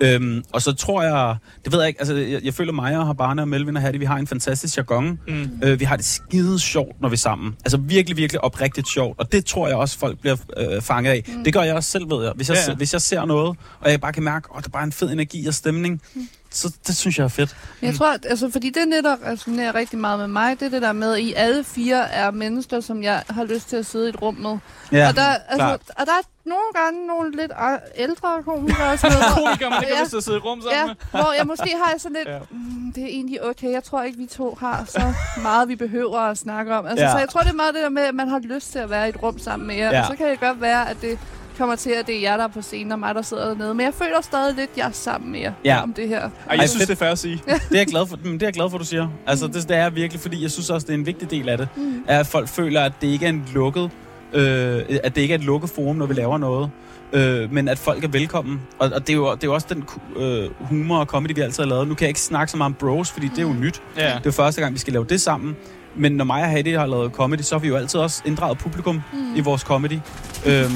Øhm, og så tror jeg, det ved jeg ikke, altså jeg, jeg føler mig og Habana og Melvin og Hattie, vi har en fantastisk jargon. Mm. Øh, vi har det skide sjovt, når vi er sammen. Altså virkelig, virkelig oprigtigt sjovt. Og det tror jeg også, folk bliver øh, fanget af. Mm. Det gør jeg også selv, ved jeg. Hvis jeg, Ja, ja, ja. ja. hvis jeg ser noget, og jeg bare kan mærke, at der er bare en fed energi og stemning, mm. så det synes jeg er fedt. Jeg tror, at, altså, fordi det netop resonerer rigtig meget med mig, det er det der med, at I alle fire er mennesker, som jeg har lyst til at sidde i et rum med. Ja, og, der, altså, klart. og der er nogle gange nogle lidt ældre komikere og sådan noget. Komikere, man ikke har Ja. lyst til at sidde i rum sammen Ja, med. hvor jeg måske har sådan lidt, Ja. mm, det er egentlig okay, jeg tror ikke, vi to har så meget, vi behøver at snakke om. Altså, Ja. Så jeg tror, det er meget det der med, at man har lyst til at være i et rum sammen med jer. Ja. Og så kan det godt være, at det kommer til, at det er jer, der er på scenen, og mig, der sidder dernede. Men jeg føler stadig lidt, at jeg er sammen med jer Ja. om det her. Ej, jeg synes, det er fair at sige. Det er jeg glad for, men det er jeg glad for, du siger. Altså, det, det er virkelig, fordi jeg synes også, det er en vigtig del af det. Mm. At folk føler, at det ikke er en lukket, øh, at det ikke er et lukket forum, når vi laver noget. Øh, men at folk er velkommen. Og, og det, er jo, det er jo også den øh, humor og comedy, vi altid har lavet. Nu kan jeg ikke snakke så meget om bros, fordi det er jo nyt. Ja. Det er jo første gang, vi skal lave det sammen. Men når mig og Hattie har lavet comedy, så har vi jo altid også inddraget publikum Mm. i vores comedy. Øhm,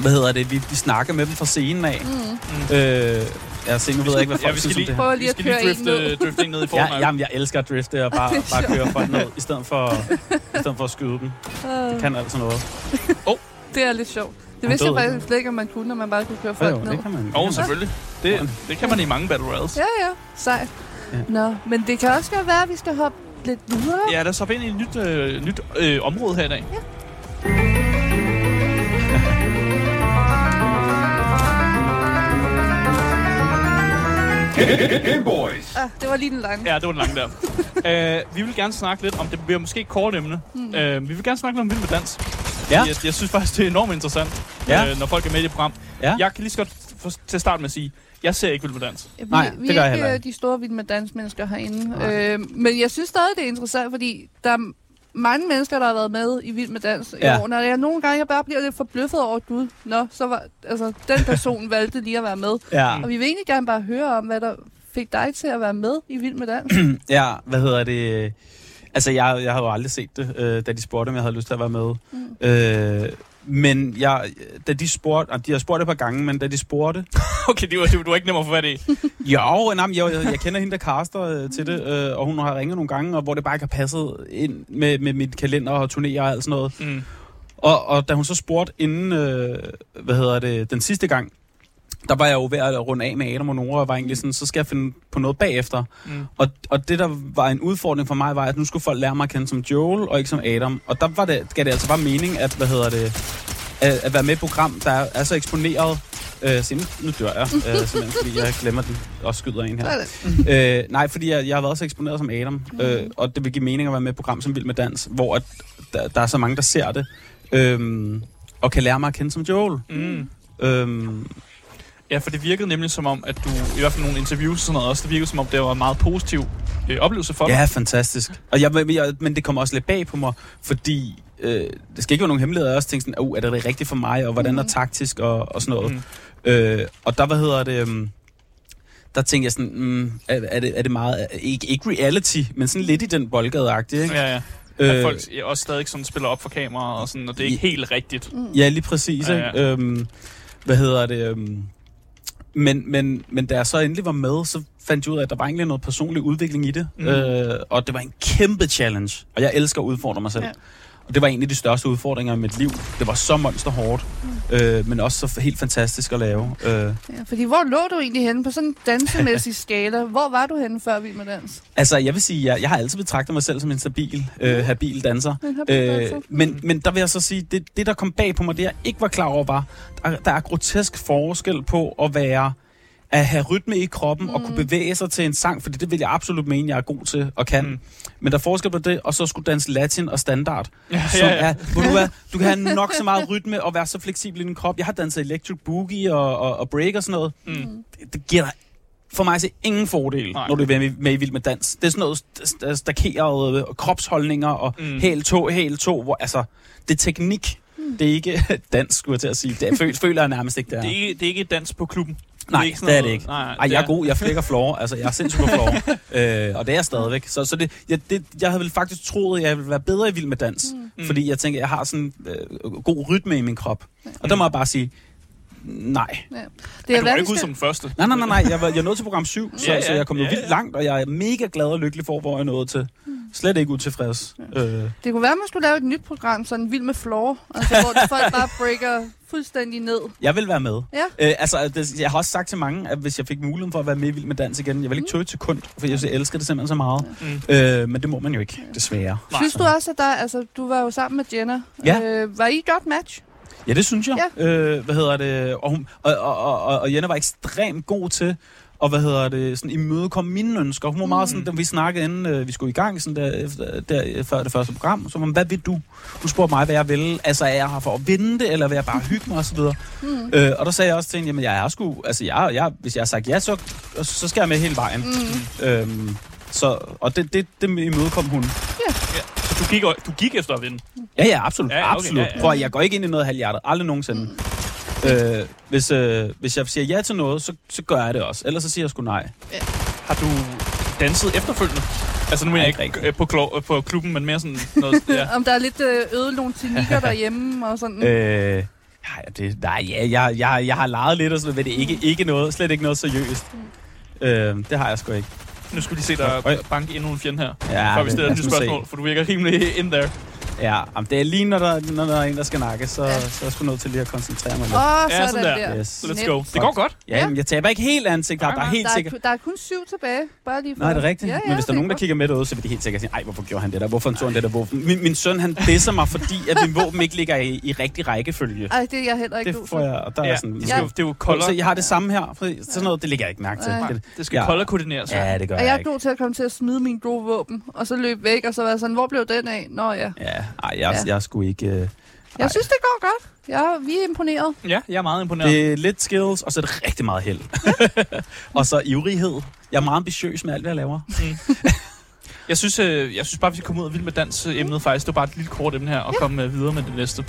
hvad hedder det? Vi, vi snakker med dem fra scenen af. Mm. Øh, Ja, se, nu ved jeg ikke, hvad Ja, folk vi synes skal om lige, det her. lige vi at skal lige en drifte, ned. drifte en ned i Fortnite. Ja, jamen, jeg elsker at drifte og bare, bare køre folk ned, i stedet for, i stedet for at skyde dem. Øh, Kan altså noget. det er lidt sjovt. Det vidste jeg faktisk slet ikke, om man kunne, når man bare kunne køre folk jo, ned. det kan man. Åh, oh, selvfølgelig. Det, det kan man i mange Battle Royals. Ja, ja. Sejt. Ja. Nå, men det kan også godt være, at vi skal hoppe lidt videre. Ja, lad os hoppe ind i et nyt, øh, nyt øh, område her i dag. Game Boys. Ah, det var lige den lange. Ja, det var den lange der. uh, vi vil gerne snakke lidt om, det bliver måske et kort emne. Mm. Uh, vi vil gerne snakke lidt om vild med dans. Ja. Jeg, jeg synes faktisk, det er enormt interessant, Ja. øh, når folk er med i det program. Ja. Jeg kan lige så godt for, til at starte med at sige, jeg ser ikke vild med dans. Vi, Nej, vi det gør er jeg ikke heller øh, de store vild med dansmennesker herinde. Øh, men jeg synes stadig, det er interessant, fordi der er mange mennesker, der har været med i Vild med Dans Ja. i år. Når jeg nogle gange jeg bare bliver lidt forbløffet over, gud, nå, så var, altså, den person valgte lige at være med. Ja. Og vi vil egentlig gerne bare høre om, hvad der fik dig til at være med i Vild med Dans. Ja, hvad hedder det? Altså, jeg, jeg havde jo aldrig set det, øh, da de spurgte, om jeg havde lyst til at være med. Mm. Øh, men jeg, da de spurgte, og de har spurgt et par gange, men da de spurgte, Okay, det var, det var, ikke nem at få fat i. jo, nej, jeg, jeg, jeg kender hende, der caster øh, til det, øh, og hun har ringet nogle gange, og hvor det bare ikke har passet ind med, med mit kalender og turnéer og alt sådan noget. Mm. Og, og da hun så spurgte inden, øh, hvad hedder det, den sidste gang, der var jeg jo ved at runde af med Adam og Nora, og var egentlig sådan, så skal jeg finde på noget bagefter. Mm. Og, og det, der var en udfordring for mig, var, at nu skulle folk lære mig at kende som Joel, og ikke som Adam. Og der var det, gav det altså bare mening, at, hvad hedder det, at, at være med i et program, der er, så eksponeret. Øh, så nu, dør jeg, øh, simpelthen, fordi jeg glemmer den og skyder en her. er. Øh, nej, fordi jeg, jeg har været så eksponeret som Adam, øh, og det vil give mening at være med i et program som Vild med Dans, hvor at, der, der er så mange, der ser det, øh, og kan lære mig at kende som Joel. Mm. Øh, Ja, for det virkede nemlig som om, at du, i hvert fald nogle interviews og sådan noget også, det virkede som om, det var en meget positiv øh, oplevelse for dig. Ja, fantastisk. Og jeg, jeg, men det kommer også lidt bag på mig, fordi øh, det skal ikke være nogen hemmeligheder. Jeg også tænkte sådan, uh, er det rigtigt for mig, og hvordan er taktisk og, og sådan noget. Mm. Mm. Øh, og der, hvad hedder det, um, der tænkte jeg sådan, mm, er, er, det, er det meget, ikke, ikke reality, men sådan lidt i den boldgade ikke? Ja, ja. At folk også stadig sådan spiller op for kameraet, og, sådan, og det er ikke helt rigtigt. Ja, lige præcis. Ja. ja. Øhm, hvad hedder det? Øhm, men, men, men da jeg så endelig var med, så fandt jeg ud af, at der var egentlig noget personlig udvikling i det. Mm. Øh, og det var en kæmpe challenge. Og jeg elsker at udfordre mig selv. Ja. Og det var en af de største udfordringer i mit liv. Det var så monsterhårdt, mm. øh, men også så helt fantastisk at lave. Øh, Ja, fordi hvor lå du egentlig henne på sådan en dansemæssig skala? Hvor var du henne før Vild med Dans? altså, jeg vil sige, jeg, jeg har altid betragtet mig selv som en stabil, øh, habil danser. Habil danser. Øh, men, men der vil jeg så sige, det, det der kom bag på mig, det jeg ikke var klar over, var, der, der er grotesk forskel på at være at have rytme i kroppen mm. og kunne bevæge sig til en sang, fordi det vil jeg absolut mene, jeg er god til og kan. Mm. Mm. Men der er forskel på det, og så skulle danse latin og standard. Ja, Som ja, ja. er, hvor du, er, du kan have nok så meget rytme og være så fleksibel i din krop. Jeg har danset electric boogie og, og, og break og sådan noget. Mm. Det, det giver dig for mig se ingen fordel, Nej. Når du er med, med i Vild med Dans. Det er sådan noget st- st- stakerede kropsholdninger og Mm. mm. hæl to, hæl to, hvor altså, det er teknik. Mm. Det er ikke dans, skulle jeg til at sige. Det er, føl, føler jeg nærmest ikke, det er. Det er, ikke, det er ikke dans på klubben. Nej, ikke sådan det er det ikke. Nej, Ej, det jeg er god. Jeg flækker floor. Altså, jeg er sindssygt på floor. øh, og det er jeg stadigvæk. Så, så det, jeg, det, jeg havde vel faktisk troet, at jeg ville være bedre i Vild med Dans. Mm. Fordi jeg tænker, jeg har sådan øh, god rytme i min krop. Og der må jeg bare sige, nej. Ja. Det Ja, er du var ikke ud som den første. Nej, nej, nej, nej. Jeg, var, jeg nåede til program 7, så, Ja, ja, ja. ja. så jeg kom jo Ja, vildt ja. langt, og jeg er mega glad og lykkelig for, hvor jeg nåede til. Slet ikke utilfreds. Øh, Det kunne være, at man skulle lave et nyt program, sådan vild med floor, altså, hvor folk bare breaker fuldstændig ned. jeg vil være med. Ja. Øh, altså, det, jeg har også sagt til mange, at hvis jeg fik muligheden for at være med i Vild med Dans igen, jeg vil ikke tøve til sekund, for jeg, jeg elsker det simpelthen så meget. Mm. Øh, men det må man jo ikke, desværre. Synes du også, at der, altså, du var jo sammen med Jenna. Ja. Øh, var I et godt match? Ja, det synes jeg. Ja. Øh, hvad hedder det? Og, hun, og, og, og, og, Jenna var ekstremt god til og hvad hedder det, sådan imødekomme mine ønsker. Hun var meget sådan, da vi snakkede inden øh, vi skulle i gang, sådan der, efter, der, før det første program, så var hvad vil du? Hun spurgte mig, hvad jeg vil. Altså, er jeg her for at vinde det, eller vil jeg bare hygge mig, og så videre. Mm. Øh, og der sagde jeg også til hende, jamen, jeg er sgu, altså, jeg, jeg, hvis jeg har sagt ja, så, så skal jeg med hele vejen. Mm. Øhm, så, og det, det, det imødekom hun. Så du gik, du gik efter at vinde. Ja, ja, absolut. Ja, Ja, okay, absolut. ja, Ja, ja. ja. Prøv, jeg går ikke ind i noget halvhjertet. Aldrig nogensinde. Mm. Øh, hvis, øh, hvis jeg siger ja til noget, så, så gør jeg det også. Ellers så siger jeg sgu nej. Har du danset efterfølgende? Altså nu mener jeg ikke ikke øh, på, klo- på klubben, men mere sådan noget... Ja. Om der er lidt øh, øde nogle teknikker derhjemme og sådan. Øh, Nej, det, nej ja, jeg, jeg, jeg har leget lidt og sådan noget, men det er ikke, ikke noget, slet ikke noget seriøst. Øh, det har jeg sgu ikke. Nu skulle de se dig banke endnu en fjende her. Ja, før vi stiller et nyt nu se. spørgsmål, for du virker rimelig in there. Ja, jamen, det er lige når der, når der er en, der skal nakke, så, Ja. så er jeg sgu nødt til lige at koncentrere mig lidt. Åh, Ja, sådan, sådan der. der. Yes. Let's go. Det går godt. Ja, men jeg taber ikke helt ansigt. Der, der er Nej, helt Der er, sikkert... der er kun syv tilbage. Bare lige for. Nej, det er rigtigt. Ja, ja, men hvis der er nogen, der kigger med derude, så vil de helt sikkert sige, ej, hvorfor gjorde han det der? Hvorfor tog han det der våben? Min, min søn, han disser mig, fordi at min våben ikke ligger i, i rigtig rækkefølge. Ej, det er jeg heller ikke Det får jeg, og der Ja, er sådan... det, skal, jo- det er jo Kolder. kolder. Så jeg har det samme her. For sådan noget, det ligger jeg ikke mærke til. Nej. Det, Det skal Ja. kolder koordineres. ja, det gør Og jeg jeg er god til at komme til at smide min gode våben, og så løbe væk, og så være sådan, hvor blev den af? Nå ja. Ja, ej, jeg, Ja. jeg skulle ikke... Øh, Jeg Ej. synes, det går godt. Ja, vi er imponeret. Ja, jeg er meget imponeret. det er lidt skills, og så er det rigtig meget held. og så ivrighed. Jeg er meget ambitiøs med alt, hvad jeg laver. Jeg synes, øh, jeg synes bare, vi skal komme ud og vildt med dans-emnet faktisk. Det var bare et lille kort emne her, og komme øh, videre med det næste.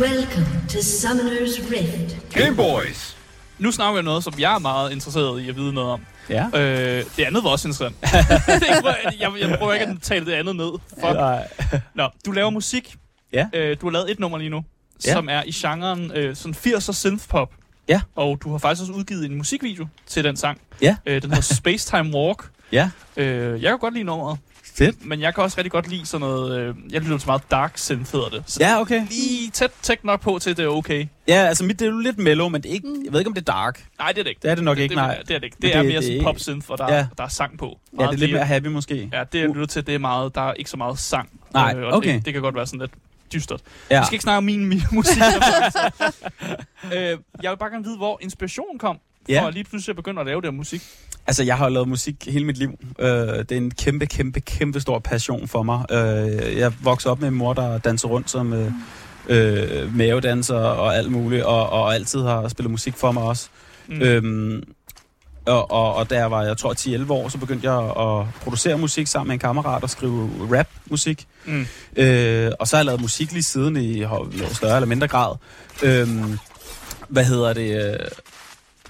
Welcome to Summoner's Rift. Game Boys. Nu snakker vi om noget, som jeg er meget interesseret i at vide noget om. Ja. Øh, det andet var også interessant. Er jeg, jeg prøver ikke at tale det andet ned. Fuck. Nej. Nå, du laver musik. Ja. Øh, du har lavet et nummer lige nu, Ja. som er i genren øh, sådan 80'er synthpop. Ja. Og du har faktisk også udgivet en musikvideo til den sang. Ja. Øh, den hedder Space Time Walk. Ja, Øh, jeg kan godt lide nummeret, fedt. men jeg kan også rigtig godt lide sådan noget... Øh, jeg lytter til meget dark synth, hedder det. Så Ja, okay. lige tæt, tæt nok på til, at det er okay. Ja, altså mit det er jo lidt mellow, men det er ikke, jeg ved ikke, om det er dark. Nej, det er det ikke. Det er det nok det, ikke, det, nej. Det er det ikke. Men Det, er det- mere det sådan er- pop synth, hvor der, Ja. der er sang på. Ja, Meget det er lidt mere- happy måske. Ja, det jeg lytter til, det er meget, der er ikke så meget sang. Nej, og okay. det, det kan godt være sådan lidt dystert. Ja. Vi skal ikke snakke om min, min musik. øh, jeg vil bare gerne vide, hvor inspirationen kom, for Ja. at lige pludselig at begynde at lave det musik. Altså, jeg har lavet musik hele mit liv. Øh, det er en kæmpe, kæmpe, kæmpe stor passion for mig. Øh, jeg voksede op med en mor, der danser rundt som øh, øh, mavedanser og alt muligt, og, og altid har spillet musik for mig også. Mm. Øhm, og, og, og da jeg var, jeg tror, 10-11 år, så begyndte jeg at producere musik sammen med en kammerat og skrive rap-musik. Mm. Øh, og så har jeg lavet musik lige siden i større eller mindre grad. Øhm, hvad hedder det?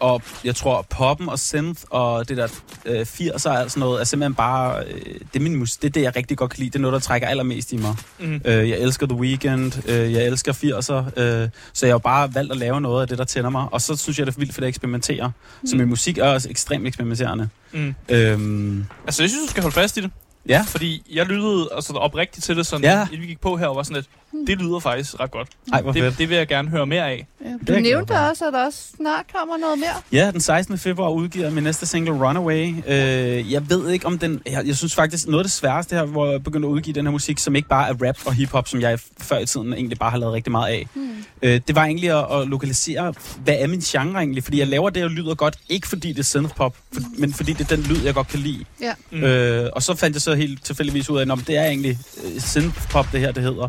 Og jeg tror, poppen og synth og det der øh, 80'er og sådan noget, er simpelthen bare... Øh, det, er min mus- det er det, jeg rigtig godt kan lide. Det er noget, der trækker allermest i mig. Mm. Øh, jeg elsker The Weeknd, øh, jeg elsker 80'er, øh, så jeg har bare valgt at lave noget af det, der tænder mig. Og så synes jeg, det er vildt fedt at eksperimentere. Så min musik er også ekstremt eksperimenterende. Mm. Øhm, Altså, jeg synes, du skal holde fast i det. ja, Fordi jeg lyttede altså, oprigtigt til det, sådan, Ja. inden vi gik på her, og var sådan lidt, det lyder faktisk ret godt. ej, hvor fedt. Det, det vil jeg gerne høre mere af. Ja. Du jeg nævnte også, at der også snart kommer noget mere. Ja, den 16. februar udgiver jeg min næste single Runaway. Øh, jeg ved ikke om den... Jeg, jeg synes faktisk, noget af det sværeste her, hvor jeg begyndte at udgive den her musik, som ikke bare er rap og hiphop, som jeg før i tiden egentlig bare har lavet rigtig meget af. Hmm. Øh, det var egentlig at, at lokalisere, hvad er min genre egentlig? Fordi jeg laver det, og lyder godt, ikke fordi det er synthpop, for, men fordi det er den lyd, jeg godt kan lide. Ja. Mm. Øh, og så fandt jeg så helt tilfældigvis ud af, at det er egentlig øh, synthpop, det her, det hedder.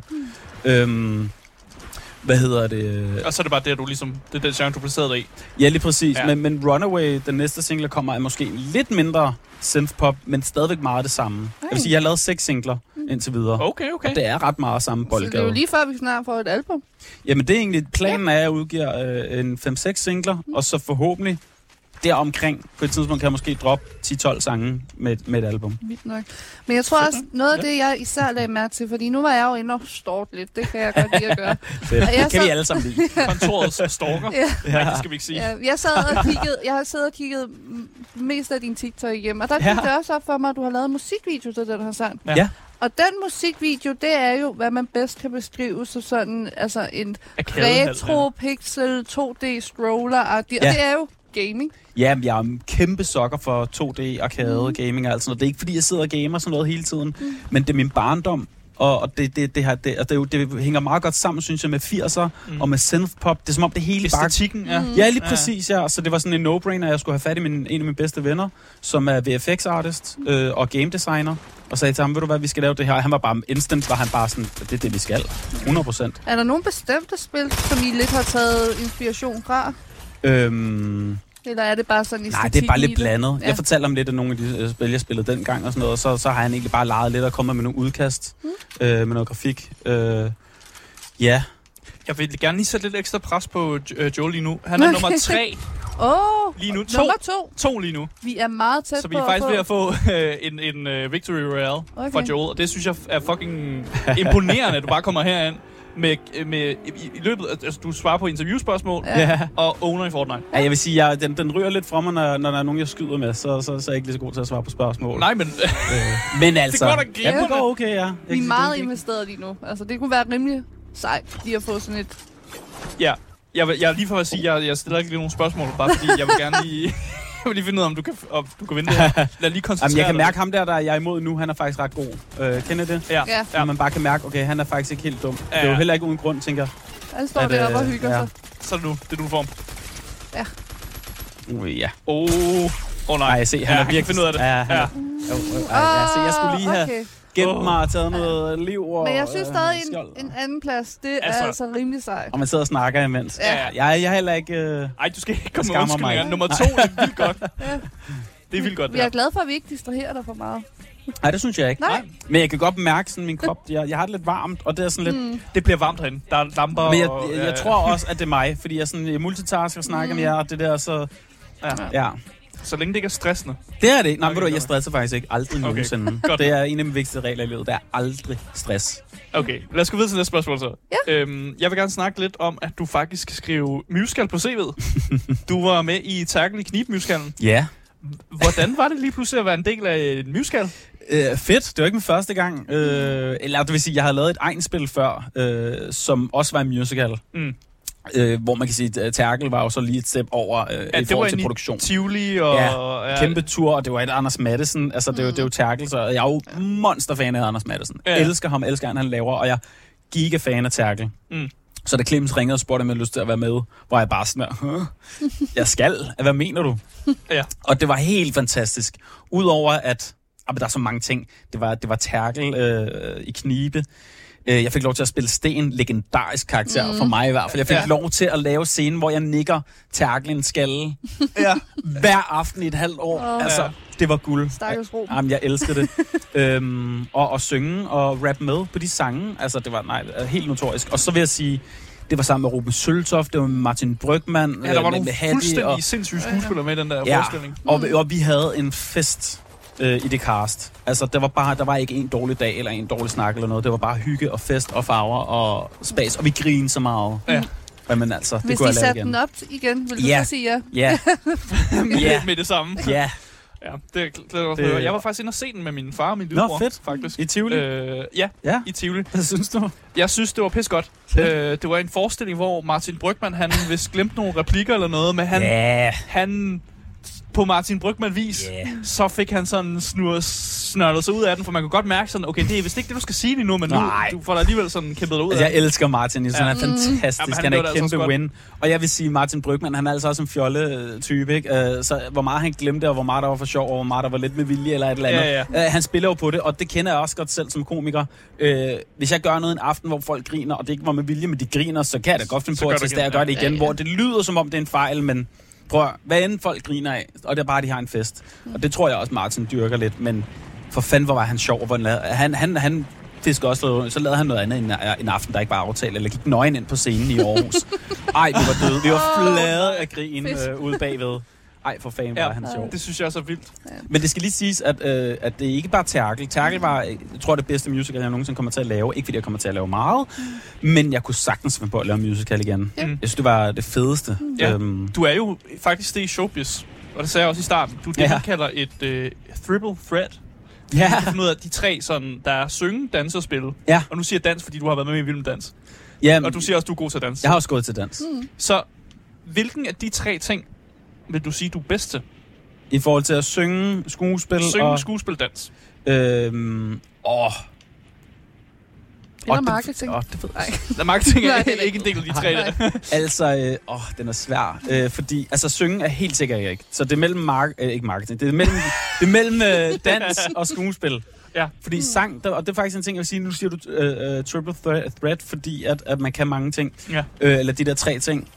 Øhm, hvad hedder det? Og så er det bare det, at du ligesom, det er den genre, du placerede dig i. Ja, lige præcis. Ja. Men, men Runaway, den næste single, der kommer, er måske lidt mindre synthpop, men stadigvæk meget det samme. Jeg vil sige, jeg har lavet seks singler indtil videre. Okay, okay. Og det er ret meget samme Så det er jo boldgade. lige før, vi snart får et album. Jamen det er egentlig, planen er, at jeg udgiver øh, en 5-6 singler, og så forhåbentlig deromkring, på et tidspunkt kan jeg måske droppe 10-12 sange med, med et album. Vildt nok. Men jeg tror også, noget af det, jeg især lagde mærke til, fordi nu var jeg jo inde og stort lidt, det kan jeg godt lide at gøre. Fedt. Og jeg Det kan så- vi alle sammen lide. Kontorets stalker. Ja. Nej, det skal vi ikke sige. Ja, jeg sad og kiggede, jeg har siddet og kigget mest af din TikTok igennem, og der Ja. gik det også op for mig, at du har lavet musikvideo til den her sang. Ja. Ja. Og den musikvideo, det er jo, hvad man bedst kan beskrive som sådan, altså en Arcade-hal, retro pixel 2D scroller og Ja. det er jo gaming. Ja, jeg er en kæmpe sokker for 2D, arcade, gaming og alt sådan noget. Det er ikke fordi, jeg sidder og gamer sådan noget hele tiden, Mm. men det er min barndom. Og og det, det, det, her, det, og det, det hænger meget godt sammen, synes jeg, med 80'er Mm. og med synthpop. Det er som om det hele bare Æstetikken, ja. Mm. Ja, lige præcis, ja. Så det var sådan en no-brainer, at jeg skulle have fat i min, en af mine bedste venner, som er VFX-artist øh, og game designer. Og sagde til ham, ved du hvad, vi skal lave det her. Og han var bare instant, var han bare sådan, det er det, vi skal. 100 procent. Er der nogle bestemte spil, som I lidt har taget inspiration fra? Øhm, Eller er det bare sådan i nej, det er bare lidt blandet. Ja. Jeg fortalte om lidt af nogle af de øh, spil, jeg spillede dengang og sådan noget. Og så, så har han egentlig bare leget lidt og kommet med nogle udkast Mm. øh, med noget grafik. Øh, ja, Jeg vil gerne lige sætte lidt ekstra pres på øh, Joel lige nu. Han er nummer tre Åh, oh, lige nu. To, nummer to. to lige nu. Vi er meget tæt Så vi på er faktisk at ved at få øh, en, en uh, victory royale Okay. for Joel. Og det synes jeg er fucking imponerende, at du bare kommer herind med, med i, i løbet, altså du svarer på interviewspørgsmål, Ja. Og owner i Fortnite. ja, jeg vil sige, jeg, den, den ryger lidt fra mig, når, når der er nogen, jeg skyder med, så, så, så er jeg ikke lige så god til at svare på spørgsmål. Nej, men Men altså, går da ja, det går okay, ja. Jeg Vi er meget det- investeret lige nu. Altså, det kunne være rimelig sejt lige at få sådan et... ja, jeg, vil, jeg er lige for at sige, jeg, jeg stiller ikke lige nogen spørgsmål, bare fordi jeg vil gerne lige, vil lige finde ud af, om du kan, om du kan vinde det her. Lad lige koncentrere Jamen, jeg kan mærke ham der, der jeg er imod nu, han er faktisk ret god. Øh, kender det? Ja. Ja. Ja. man bare kan mærke, okay, han er faktisk ikke helt dum. Ja, Ja, Det er jo ja. heller ikke uden grund, tænker jeg. Han står At, deroppe og øh, hygger ja. sig. Så er det nu, det er du får. Uh, ja. Åh, oh, oh, nej. Nej, se, han ja, er jeg kan virkelig... finde ud af det. Ja, han Ja. er, jo, jo, ja, se, jeg skulle lige have okay. Gemt Åh. mig og taget noget liv og Men jeg synes øh, stadig, skjold. en, en anden plads, det er Altså- altså, rimelig sejt. Og man sidder og snakker imens. Ja. Jeg, jeg er heller ikke... Øh... Ej, du skal ikke komme med mig undskyldninger. Nummer to, det er vildt godt. Ja. Det er vildt godt, Vi det er her. glade for, at vi ikke distraherer dig for meget. Nej, det synes jeg ikke. Nej. Men jeg kan godt mærke sådan min krop, jeg, jeg har det lidt varmt, og det er sådan lidt... Mm. Det bliver varmt herinde. Der er lamper Men jeg, og... jeg, jeg tror også, at det er mig, fordi jeg, sådan, jeg multitasker og snakker med jer, og det der, så... Ja. Ja, Så længe det ikke er stressende. det er det ikke. Nej, Okay, okay, du, jeg stresser faktisk ikke. Aldrig Okay, nogensinde. godt. Det er en af de vigtigste regler i livet. Det er aldrig stress. Okay, lad os gå videre til næste spørgsmål så. Ja. Øhm, jeg vil gerne snakke lidt om, at du faktisk skal skrive musical på CV'et. du var med i Tackle i Knib-musicalen. Ja. Hvordan var det lige pludselig at være en del af en musical? Øh, fedt. Det var ikke min første gang. Øh, eller det vil sige, jeg har lavet et egenspil før, øh, som også var en musical. Mm. Øh, hvor man kan sige, at Terkel var jo så lige et step over øh, i forhold til produktion. Tivoli og... Ja, Kæmpe tur, og det var et Anders Madsen. Altså, det, er jo- det er jo Terkel, så jeg er jo monsterfan af Anders Madsen. Ja. Ja. Elsker ham, elsker han, han laver, og jeg er giga-fan af Terkel. Mm. Så da Clemens ringede og spurgte, om jeg havde lyst til at være med, var jeg bare sådan "Huh? jeg skal? Hvad mener du? Ja. Og det var helt fantastisk. Udover at, ah, der er så mange ting. Det var, det var Terkel øh, i knibe. Øh, Jeg fik lov til at spille Sten, legendarisk karakter mm. for mig i hvert fald. Jeg fik Ja. lov til at lave scenen, hvor jeg nikker Terkel en skalle ja. hver aften i et halvt år. Oh. Altså, det var guld. Stakkels. Jamen, jeg elskede det. øhm, og at synge og rap med på de sange, altså det var nej, helt notorisk. Og så vil jeg sige, det var sammen med Ruben Søltoft, det var med Martin Brygman, ja, der var med, nogle med Hattie, fuldstændig og, sindssyge skuespillere med i den der Ja. forestilling. og, og vi havde en fest øh, i det cast. Altså, der var, bare, der var ikke en dårlig dag eller en dårlig snak eller noget. Det var bare hygge og fest og farver og spas. Og vi grinede så meget. Ja. Jamen altså, det Hvis kunne de jeg lave satte igen. den op igen, vil du Ja. så sige ja? Ja, Ja. med det samme. ja. Ja, det, det, det, jeg var faktisk inde og se den med min far og min lillebror. fedt. Faktisk. I Tivoli? Øh, ja, Ja. i Tivoli. Hvad synes du? Jeg synes, det var pis godt. Øh, det var en forestilling, hvor Martin Brygman, han vist glemte nogle replikker eller noget, men han, Ja. han på Martin Brygman vis, Ja. så fik han sådan snur, snørlet sig ud af den, for man kunne godt mærke sådan, okay, det er vist ikke det, du skal sige lige nu, men nu, Nej. du får da alligevel sådan kæmpet dig ud Altså, af jeg elsker Martin. Jeg synes, Ja. ja. han er fantastisk. Jamen, han han, er et altså kæmpe godt. win. Og jeg vil sige, Martin Brygman, han er altså også en fjolle-type. Ikke? Uh, så hvor meget han glemte, og hvor meget der var for sjov, og hvor meget der var lidt med vilje eller et eller andet. Ja, Uh, han spiller jo på det, og det kender jeg også godt selv som komiker. Uh, hvis jeg gør noget en aften, hvor folk griner, og det ikke var med vilje, men de griner, så kan jeg da godt finde Så på at testere gøre det ja. igen, Ja, ja. hvor det lyder som om, det er en fejl, men prøv at- hvad end folk griner af, og det er bare, at de har en fest. Og det tror jeg også, Martin dyrker lidt, men for fanden, hvor var han sjov. Hvor han, lavede- han, han, han fisker også så lavede han noget andet en, en aften, der ikke var aftalt, eller gik nøgen ind på scenen i Aarhus. Ej, vi var døde. Vi var flade af grin øh, ude bagved. Ej, for fanden var Ja. han sjov. Det synes jeg også er vildt. Men det skal lige siges, at, øh, at det er ikke bare Terkel. Terkel var, øh, jeg tror, det bedste musical, jeg nogensinde kommer til at lave. Ikke fordi jeg kommer til at lave meget, men jeg kunne sagtens finde på at lave musical igen. Ja. Jeg synes, det var det fedeste. Ja. Øhm, Du er jo faktisk det i showbiz, og det sagde jeg også i starten. Du er det, Ja. man kalder et øh, triple threat. ja. Du finde ud af, de tre, sådan, der er synge, danse og spille. Ja. Og nu siger dans, fordi du har været med i Vild Dans. ja, Og du siger også, at du er god til at danse. jeg har også gået til dans. Så hvilken af de tre ting vil du sige, du er bedst til? I forhold til at synge, skuespil Synge, og... skuespil, dans. Øhm, åh, Eller marketing. Åh, det ved jeg ikke. Marketing er Nej, det er ikke en del af de tre. Nej. der. Altså, øh, åh, den er svær. Øh, fordi, altså, synge er helt sikkert ikke. Så det er mellem mark øh, ikke marketing, det er mellem, det er mellem øh, dans og skuespil. Ja. Fordi sang, der, og det er faktisk en ting, jeg vil sige, nu siger du øh, øh, triple threat, threat, fordi at, at man kan mange ting. Ja. Øh, eller de der tre ting.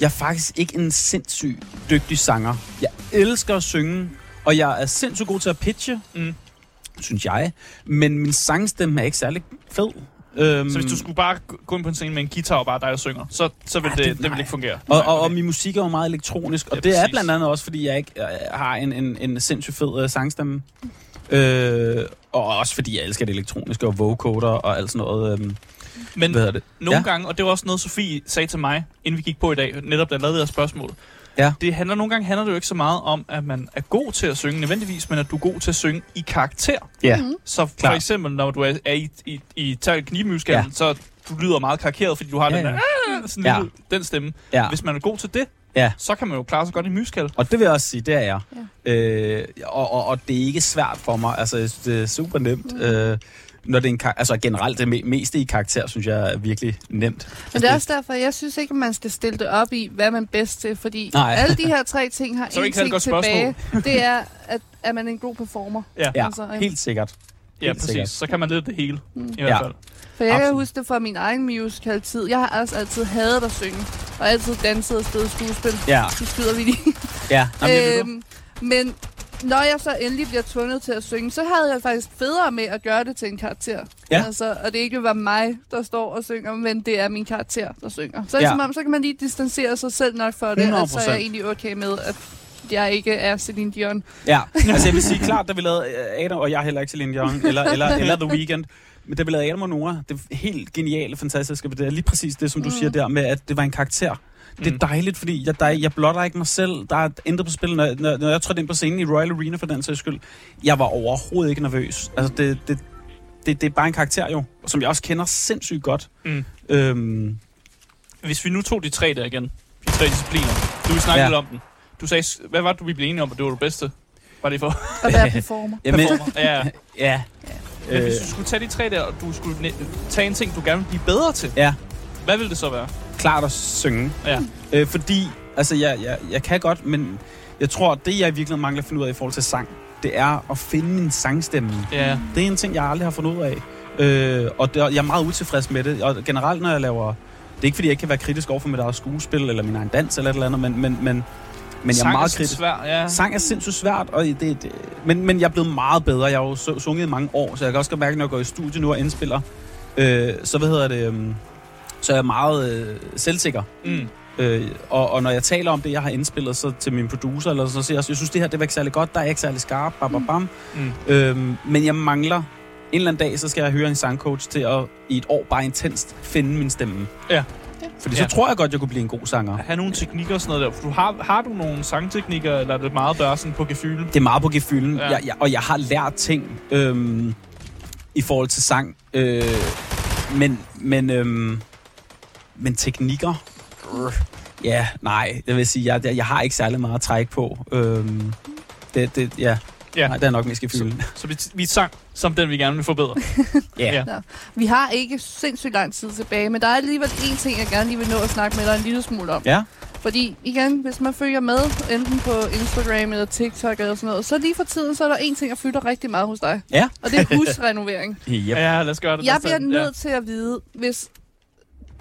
Jeg er faktisk ikke en sindssyg dygtig sanger. Jeg elsker at synge, og jeg er sindssygt god til at pitche, Mm. synes jeg. Men min sangstemme er ikke særlig fed. Øhm, Så hvis du skulle bare gå ind på en scene med en guitar og bare dig og synger, så, så vil Ja, det, det- det, vil ikke fungere. Og, og, og min musik er jo meget elektronisk, og Ja, det er præcis. blandt andet også, fordi jeg ikke øh, har en, en, en sindssygt fed øh, sangstemme. Øh, og også fordi jeg elsker det elektroniske og vocoder og alt sådan noget. Øh. Men Hvad det? nogle Ja. gange, og det var også noget, Sofie sagde til mig, inden vi gik på i dag, netop da jeg lavede det her spørgsmål. Ja. Det handler nogle gange handler det jo ikke så meget om, at man er god til at synge nødvendigvis, men at du er god til at synge i karakter. Ja. Så for Klart. eksempel, når du er, er i, i, i Terkel Knibemusikalen, Ja. ja. så du lyder meget karikeret, fordi du har Ja, ja, den ja. der, "Ah", sådan Ja. lille, den stemme. Ja. Hvis man er god til det, Ja. så kan man jo klare sig godt i musical. Og det vil jeg også sige, det er jeg. Ja. Øh, og, og, og det er ikke svært for mig. Altså, det er super nemt. Mm. Øh, når det er en kar- altså generelt det me- meste i karakter, synes jeg er virkelig nemt. Men det er også derfor, jeg synes ikke, at man skal stille det op i, hvad man er bedst til, fordi Nej. Alle de her tre ting har Så det en ting tilbage. Det er, at, at man er en god performer. Ja, Ja, Altså, helt sikkert. ja Helt præcis. sikkert. Så kan man lidt det hele, mm. i hvert Ja. fald. For jeg kan Absolut. huske det fra min egen musical-tid. Jeg har også altid hadet at synge, og altid danset og spillet skuespil. Ja, Så skyder vi lige. ja. Jamen, øhm, men når jeg så endelig bliver tvunget til at synge, så havde jeg faktisk federe med at gøre det til en karakter. Ja. Altså, og det ikke var mig, der står og synger, men det er min karakter, der synger. Så, Ja. som om, så kan man lige distancere sig selv nok for det, at så er 100%. jeg egentlig okay med, at jeg ikke er Celine Dion. Ja, altså jeg vil sige klart, da vi lavede øh, Adam, og jeg er heller ikke Celine Dion, eller, eller, eller The Weeknd, men da vi lavede Adam og Nora, det helt geniale, fantastiske, det er lige præcis det, som du mm. siger der med, at det var en karakter. Det er Mm. dejligt, fordi jeg, der, jeg blotter ikke mig selv. Der er intet på spil. Når, når, når jeg trådte ind på scenen i Royal Arena for den sags skyld, jeg var overhovedet ikke nervøs. Altså, det, det, det, det er bare en karakter jo, som jeg også kender sindssygt godt. Mm. Øhm, Hvis vi nu tog de tre der igen, de tre discipliner, du vil snakke Ja. om den. Du sagde, hvad var det, du vi blev enige om, at det var det bedste? Var det for Og være performer. jamen, performer? Ja. ja. Men Øh, hvis du skulle tage de tre der, og du skulle ne- tage en ting, du gerne vil blive bedre til, ja, hvad ville det så være? klart at synge. Ja. Øh, fordi, altså, jeg, jeg, jeg kan godt, men jeg tror, det jeg i virkeligheden mangler at finde ud af i forhold til sang, det er at finde min sangstemme. Ja. Det er en ting, jeg aldrig har fundet ud af. Øh, og det, jeg er meget utilfreds med det. Og generelt, når jeg laver... Det er ikke, fordi jeg ikke kan være kritisk over for mit eget skuespil, eller min egen dans, eller et eller andet, men, men, men, men jeg er meget kritisk. Svær, ja. Sang er sindssygt svært, og det, det, men, men jeg er blevet meget bedre. Jeg har jo su- sunget i mange år, så jeg kan også godt mærke, når jeg går i studie nu og indspiller, øh, så hvad hedder det, um, så er jeg meget øh, selvsikker. Mm. Øh, og, og når jeg taler om det, jeg har indspillet så til min producer, eller så siger jeg, jeg synes, det her det var ikke særlig godt, der er ikke særlig skarp, bam, bam, bam. Mm. Øhm, men jeg mangler, en eller anden dag, så skal jeg høre en sangcoach til at i et år bare intenst finde min stemme. Ja. Fordi Ja. så tror jeg godt, jeg kunne blive en god sanger. Have nogle teknikker og sådan noget der. For Du har, har du nogle sangteknikker, eller er det meget bare sådan på gefylen? Det er meget på gefylden, Ja. jeg, jeg, og jeg har lært ting øhm, i forhold til sang. Øh, men, men, øhm, men teknikker... Øh, ja, nej, det vil sige, jeg, jeg, jeg har ikke særlig meget at trække på. Øhm, det, det, ja. Ja. Nej, det er nok mest gefylden. Så vi, vi sang som den, vi gerne vil forbedre. Ja. Ja. Vi har ikke sindssygt lang tid tilbage, men der er alligevel en ting, jeg gerne lige vil nå at snakke med dig en lille smule om. Ja. Fordi igen, hvis man følger med, enten på Instagram eller TikTok eller sådan noget, så lige for tiden, så er der en ting, der fylder rigtig meget hos dig. Ja. Og det er husrenovering. Yep. Ja, lad os gøre det. Jeg bliver nødt til at vide, hvis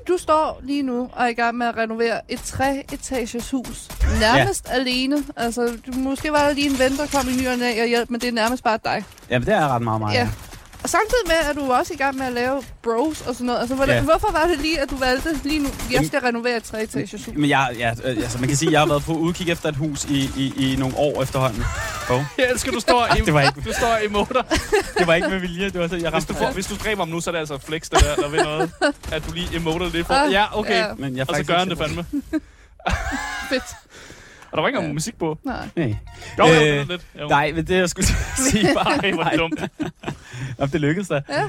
du står lige nu og er i gang med at renovere et tre-etages hus. Nærmest ja. alene. Altså, du, måske var der lige en ven, der kom i ny og og hjælp, men det er nærmest bare dig. Jamen, det er ret meget mig. Ja. Og samtidig med, at du er også i gang med at lave bros og sådan noget. Altså, hvordan, Ja. hvorfor var det lige, at du valgte lige nu, jeg skal renovere et tre-etages hus? Men jeg, ja, øh, altså man kan sige, at jeg har været på udkig efter et hus i, i, i nogle år efterhånden. Oh. Jeg elsker, du står i, Det var ikke- du står i motor. Det var ikke med vilje, det var så, jeg Hvis du, får, hvis du dræber ham nu, så er det altså flex, det der, der ved noget. At du lige emoter lidt for. Ah, Ja, okay. ja. Men jeg Og så gør han det fandme. Fedt. Og der var ikke engang Ja. musik på. Nej. Nej. Jo, jo, Øh, det var lidt. Jo. Nej, men det jeg skulle sige bare, Ej, hvor det dumt. Jamen, det lykkedes da. Ja.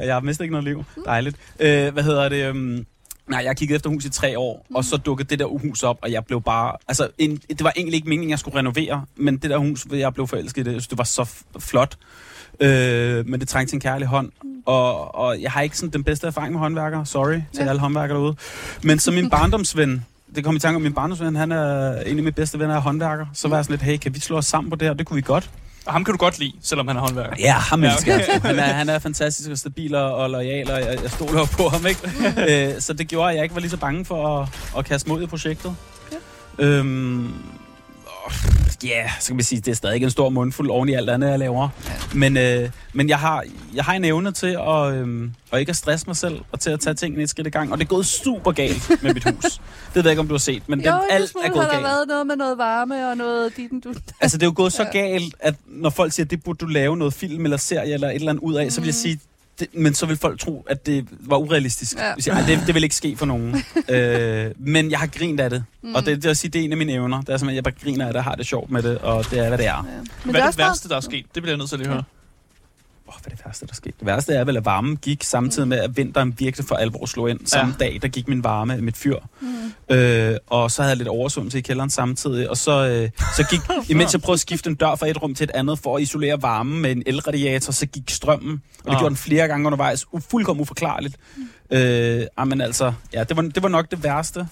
Øh, jeg har mistet ikke noget liv. Dejligt. Øh, hvad hedder det? Um, nej, jeg kiggede efter hus i tre år, og så dukkede det der hus op, og jeg blev bare... Altså, en, det var egentlig ikke meningen, jeg skulle renovere, men det der hus, jeg blev forelsket i det, jeg synes, det var så flot. Øh, men det trængte til en kærlig hånd. Og, og jeg har ikke sådan den bedste erfaring med håndværkere. Sorry til Ja. alle håndværkere derude. Men som min barndomsven, det kom i tanke om min barndomsven, han er en af mine bedste venner er håndværker. Så var jeg sådan lidt, hey, kan vi slå os sammen på det her? Det kunne vi godt. Og ham kan du godt lide, selvom han er håndværker. Ja, ham Ja, elsker okay. jeg. Han er, han er fantastisk og stabil og, lojal, og jeg, jeg stoler på ham, ikke? øh, så det gjorde, at jeg ikke var lige så bange for at, at kaste mod i projektet. Ja. Øhm, og, ja, så kan man sige, det er stadig en stor mundfuld oven i alt andet, jeg laver. Men, øh, men jeg, har, jeg har en evne til at, øhm, at ikke at stresse mig selv, og til at tage tingene et skridt i gang. Og det er gået super galt med mit hus. Det ved jeg ikke, om du har set, men Jo, den, alt er gået har der galt. været noget med noget varme og noget dit du. Altså, det er jo gået så galt, at når folk siger, at det burde du lave noget film eller serie eller et eller andet ud af, så vil jeg sige, det, men så vil folk tro, at det var urealistisk. Ja. Hvis jeg, det, det vil ikke ske for nogen. øh, men jeg har grint af det. Mm. Og det, det, er at sige, det er en af mine evner. Det er simpelthen, jeg bare griner af det, har det sjovt med det, og det er, hvad det er. Ja. Men Hvad er også det værste, der er sket? Det bliver jeg nødt til at lige høre. Oh, hvad er det værste, der skete? Det værste er vel, at varmen gik samtidig med, at vinteren virkelig for alvor slog ind. Samme dag, der gik min varme, mit fyr. Mm. Øh, og så havde jeg lidt oversvømmelse i kælderen samtidig. Og så, øh, så gik, imens jeg prøvede at skifte en dør fra et rum til et andet for at isolere varmen med en elradiator, så gik strømmen. Og det Ah. gjorde den flere gange undervejs. U- fuldkommen uforklarligt. Øh, ah, men altså, ja, det var, det var nok det værste.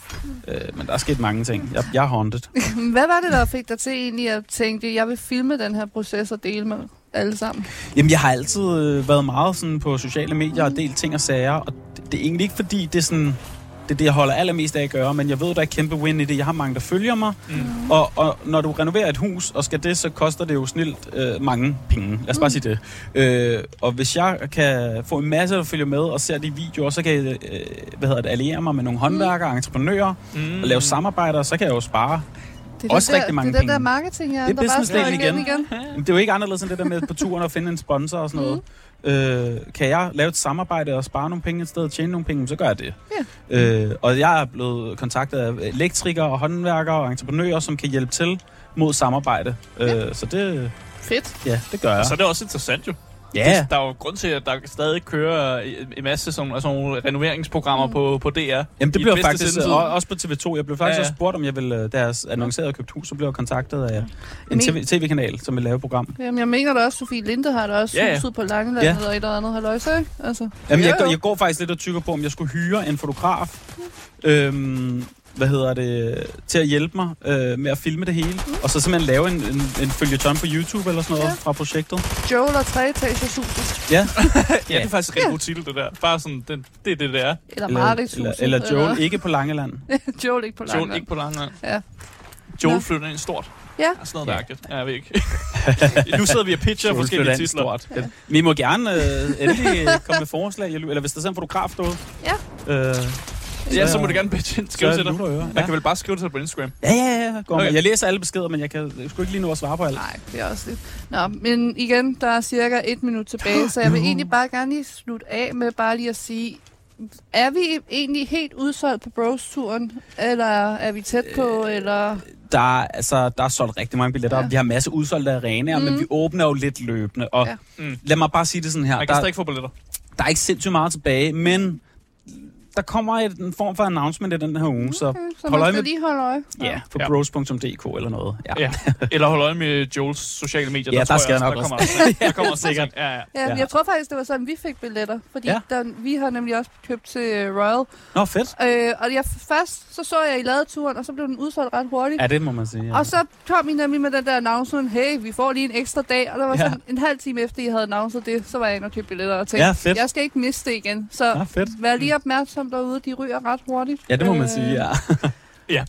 Øh, men der er sket mange ting. Jeg, jeg er haunted. Hvad var det, der fik dig til egentlig at tænke, jeg vil filme den her proces og dele med alle sammen? Jamen, jeg har altid øh, været meget sådan på sociale medier og delt ting og sager, og det, det er egentlig ikke fordi, det er sådan... Det er det, jeg holder allermest af at gøre, men jeg ved, der er kæmpe win i det. Jeg har mange, der følger mig, mm. og, og når du renoverer et hus, og skal det, så koster det jo snilt øh, mange penge. Lad os bare sige det. Øh, og hvis jeg kan få en masse, der følger med og ser de videoer, så kan jeg øh, hvad hedder det, alliere mig med nogle håndværkere og entreprenører Mm. og lave samarbejder, så kan jeg jo spare. Det er Også den rigtig der, mange det er den der penge. marketing, ja, Det er der bare businessdelen igen. igen. igen. Det er jo ikke anderledes end det der med på turen at finde en sponsor og sådan noget. Øh, kan jeg lave et samarbejde og spare nogle penge et sted og tjene nogle penge, så gør jeg det. Ja. Øh, og jeg er blevet kontaktet af elektrikere og håndværkere og entreprenører, som kan hjælpe til mod samarbejde. Øh, så det, Fedt. ja, det gør jeg. Så er det også interessant jo. Ja, Det, der er jo grund til, at der stadig kører en masse sådan, altså, nogle renoveringsprogrammer på, på DR. Jamen, det blev faktisk og, også på TV2. Jeg blev faktisk Ja, ja. spurgt, om jeg ville, da jeg annoncerede købt hus, så blev jeg kontaktet af en Men- TV, tv-kanal, som vil lave et program. Jamen, jeg mener da også, Sofie Linde har da også Ja, ja, huset på Langeland Ja. eller et eller andet halløjse, ikke? Altså, Jamen, jeg, jeg går faktisk lidt og tykker på, om jeg skulle hyre en fotograf. Øhm, hvad hedder det, til at hjælpe mig øh, med at filme det hele. Og så simpelthen lave en, en, en følgetон på YouTube eller sådan noget Ja. ja. fra projektet. Joel og treetagers huset. Ja. Ja, det er faktisk en rigtig god titel, det der. Bare sådan, det, det er det, det er. Eller Eller, Marits eller, huset. eller Joel, ikke på Langeland. Joel ikke på Joel Langeland. ikke på Langeland. Ja. Joel Nå. flytter ind stort. Ja. Ja, sådan noget ja. Ja, jeg ved ikke. nu sidder vi og pitcher Joel forskellige titler. stort. Ja. Vi må gerne øh, endelig komme med forslag, eller hvis der er en fotograf derude. Ja. Øh, Ja, så må du gerne pitche ind. Skrive til dig. Ja. kan vel bare skrive til dig på Instagram. ja, ja, ja. Går Okay. Jeg læser alle beskeder, men jeg kan jeg skulle ikke lige nå at svare på alt. Nej, det er også lidt. Nå, men igen, der er cirka et minut tilbage, så jeg vil egentlig bare gerne lige slutte af med bare lige at sige, er vi egentlig helt udsolgt på Bros-turen, eller er vi tæt på, eller... Der, er, altså, der er solgt rigtig mange billetter. Ja. Ja. Vi har masser udsolgte arenaer, mm. men Mhm. vi åbner jo lidt løbende. Og Ja. Mm. lad mig bare sige det sådan her. Man kan Der, stadig ikke få billetter. der er ikke sindssygt meget tilbage, men der kommer et, en form for announcement i den her uge, så Okay, så hold øje med lige holde øje. ja, på Ja. bros.dk eller noget. Ja. Ja. Eller hold øje med Joels sociale medier. Ja, der tror skal jeg også, nok der kommer, også. der, der kommer også sikkert. Ja, ja. Ja, ja. Jeg tror faktisk, det var sådan, vi fik billetter, fordi ja. Der, vi har nemlig også købt til øh, Royal. Nå, fedt. Øh, og jeg, først så så jeg i ladeturen, og så blev den udsolgt ret hurtigt. Ja, det må man sige. Ja. Og så kom I nemlig med den der announcement, hey, vi får lige en ekstra dag, og der var Ja. sådan en halv time efter, I havde announceret det, så var jeg inde og købte billetter og tænkte, Ja, fedt. jeg skal ikke miste det igen. Så Ja, fedt. vær lige opmærksom derude, de ryger ret hurtigt. Ja, det må man Øh, sige, ja.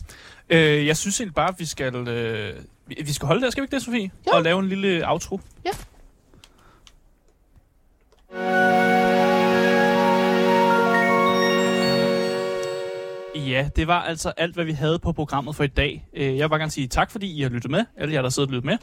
Øh, jeg synes egentlig bare, at vi skal, øh, vi- vi skal holde der, skal vi ikke det, Sofie? Jo. Og lave en lille outro. Ja. Ja, det var altså alt, hvad vi havde på programmet for i dag. Øh, jeg vil bare gerne sige tak, fordi I har lyttet med. Alle jer, der sidder og lyttet med.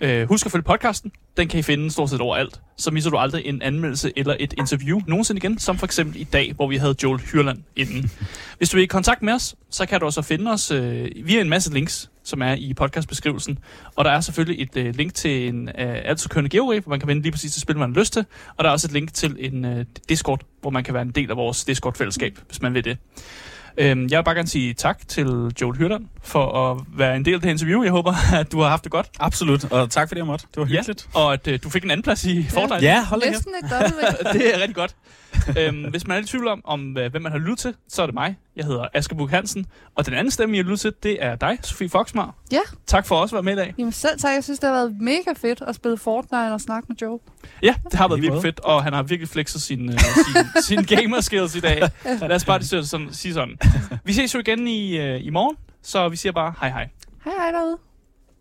Øh, husk at følge podcasten. Den kan I finde stort set overalt. Så misser du aldrig en anmeldelse eller et interview nogensinde igen, som for eksempel i dag, hvor vi havde Joel Hyrland inden. Hvis du vil i kontakt med os, så kan du også finde os øh, via en masse links, som er i podcastbeskrivelsen. Og der er selvfølgelig et øh, link til en øh, altid kørende giveaway, hvor man kan vende lige præcis det spil, man har lyst til. Og der er også et link til en øh, Discord, hvor man kan være en del af vores Discord-fællesskab, hvis man vil det. Øhm, jeg vil bare gerne sige tak til Joel Hyrland for at være en del af det interview. Jeg håber, at du har haft det godt. Absolut, og tak fordi jeg måtte. Det var hyggeligt. Ja, og at øh, du fik en anden plads i Fortnite. Ja, hold da. Næsten et dobbelt det er rigtig godt. øhm, hvis man er i tvivl om, om øh, hvem man har lyttet til, så er det mig. Jeg hedder Asger Buk Hansen. Og den anden stemme, jeg har lyttet til, det er dig, Sofie Foxmar. Ja. Tak for også at være med i dag. Jamen selv tak, jeg synes, det har været mega fedt at spille Fortnite og snakke med Joe. Ja, det har været virkelig fedt, og han har virkelig flexet sin, øh, sin, sin gamer skills i dag. Lad os bare sige sådan, sige sådan. Vi ses jo igen i, øh, i morgen, så vi siger bare hej hej. Hej hej derude.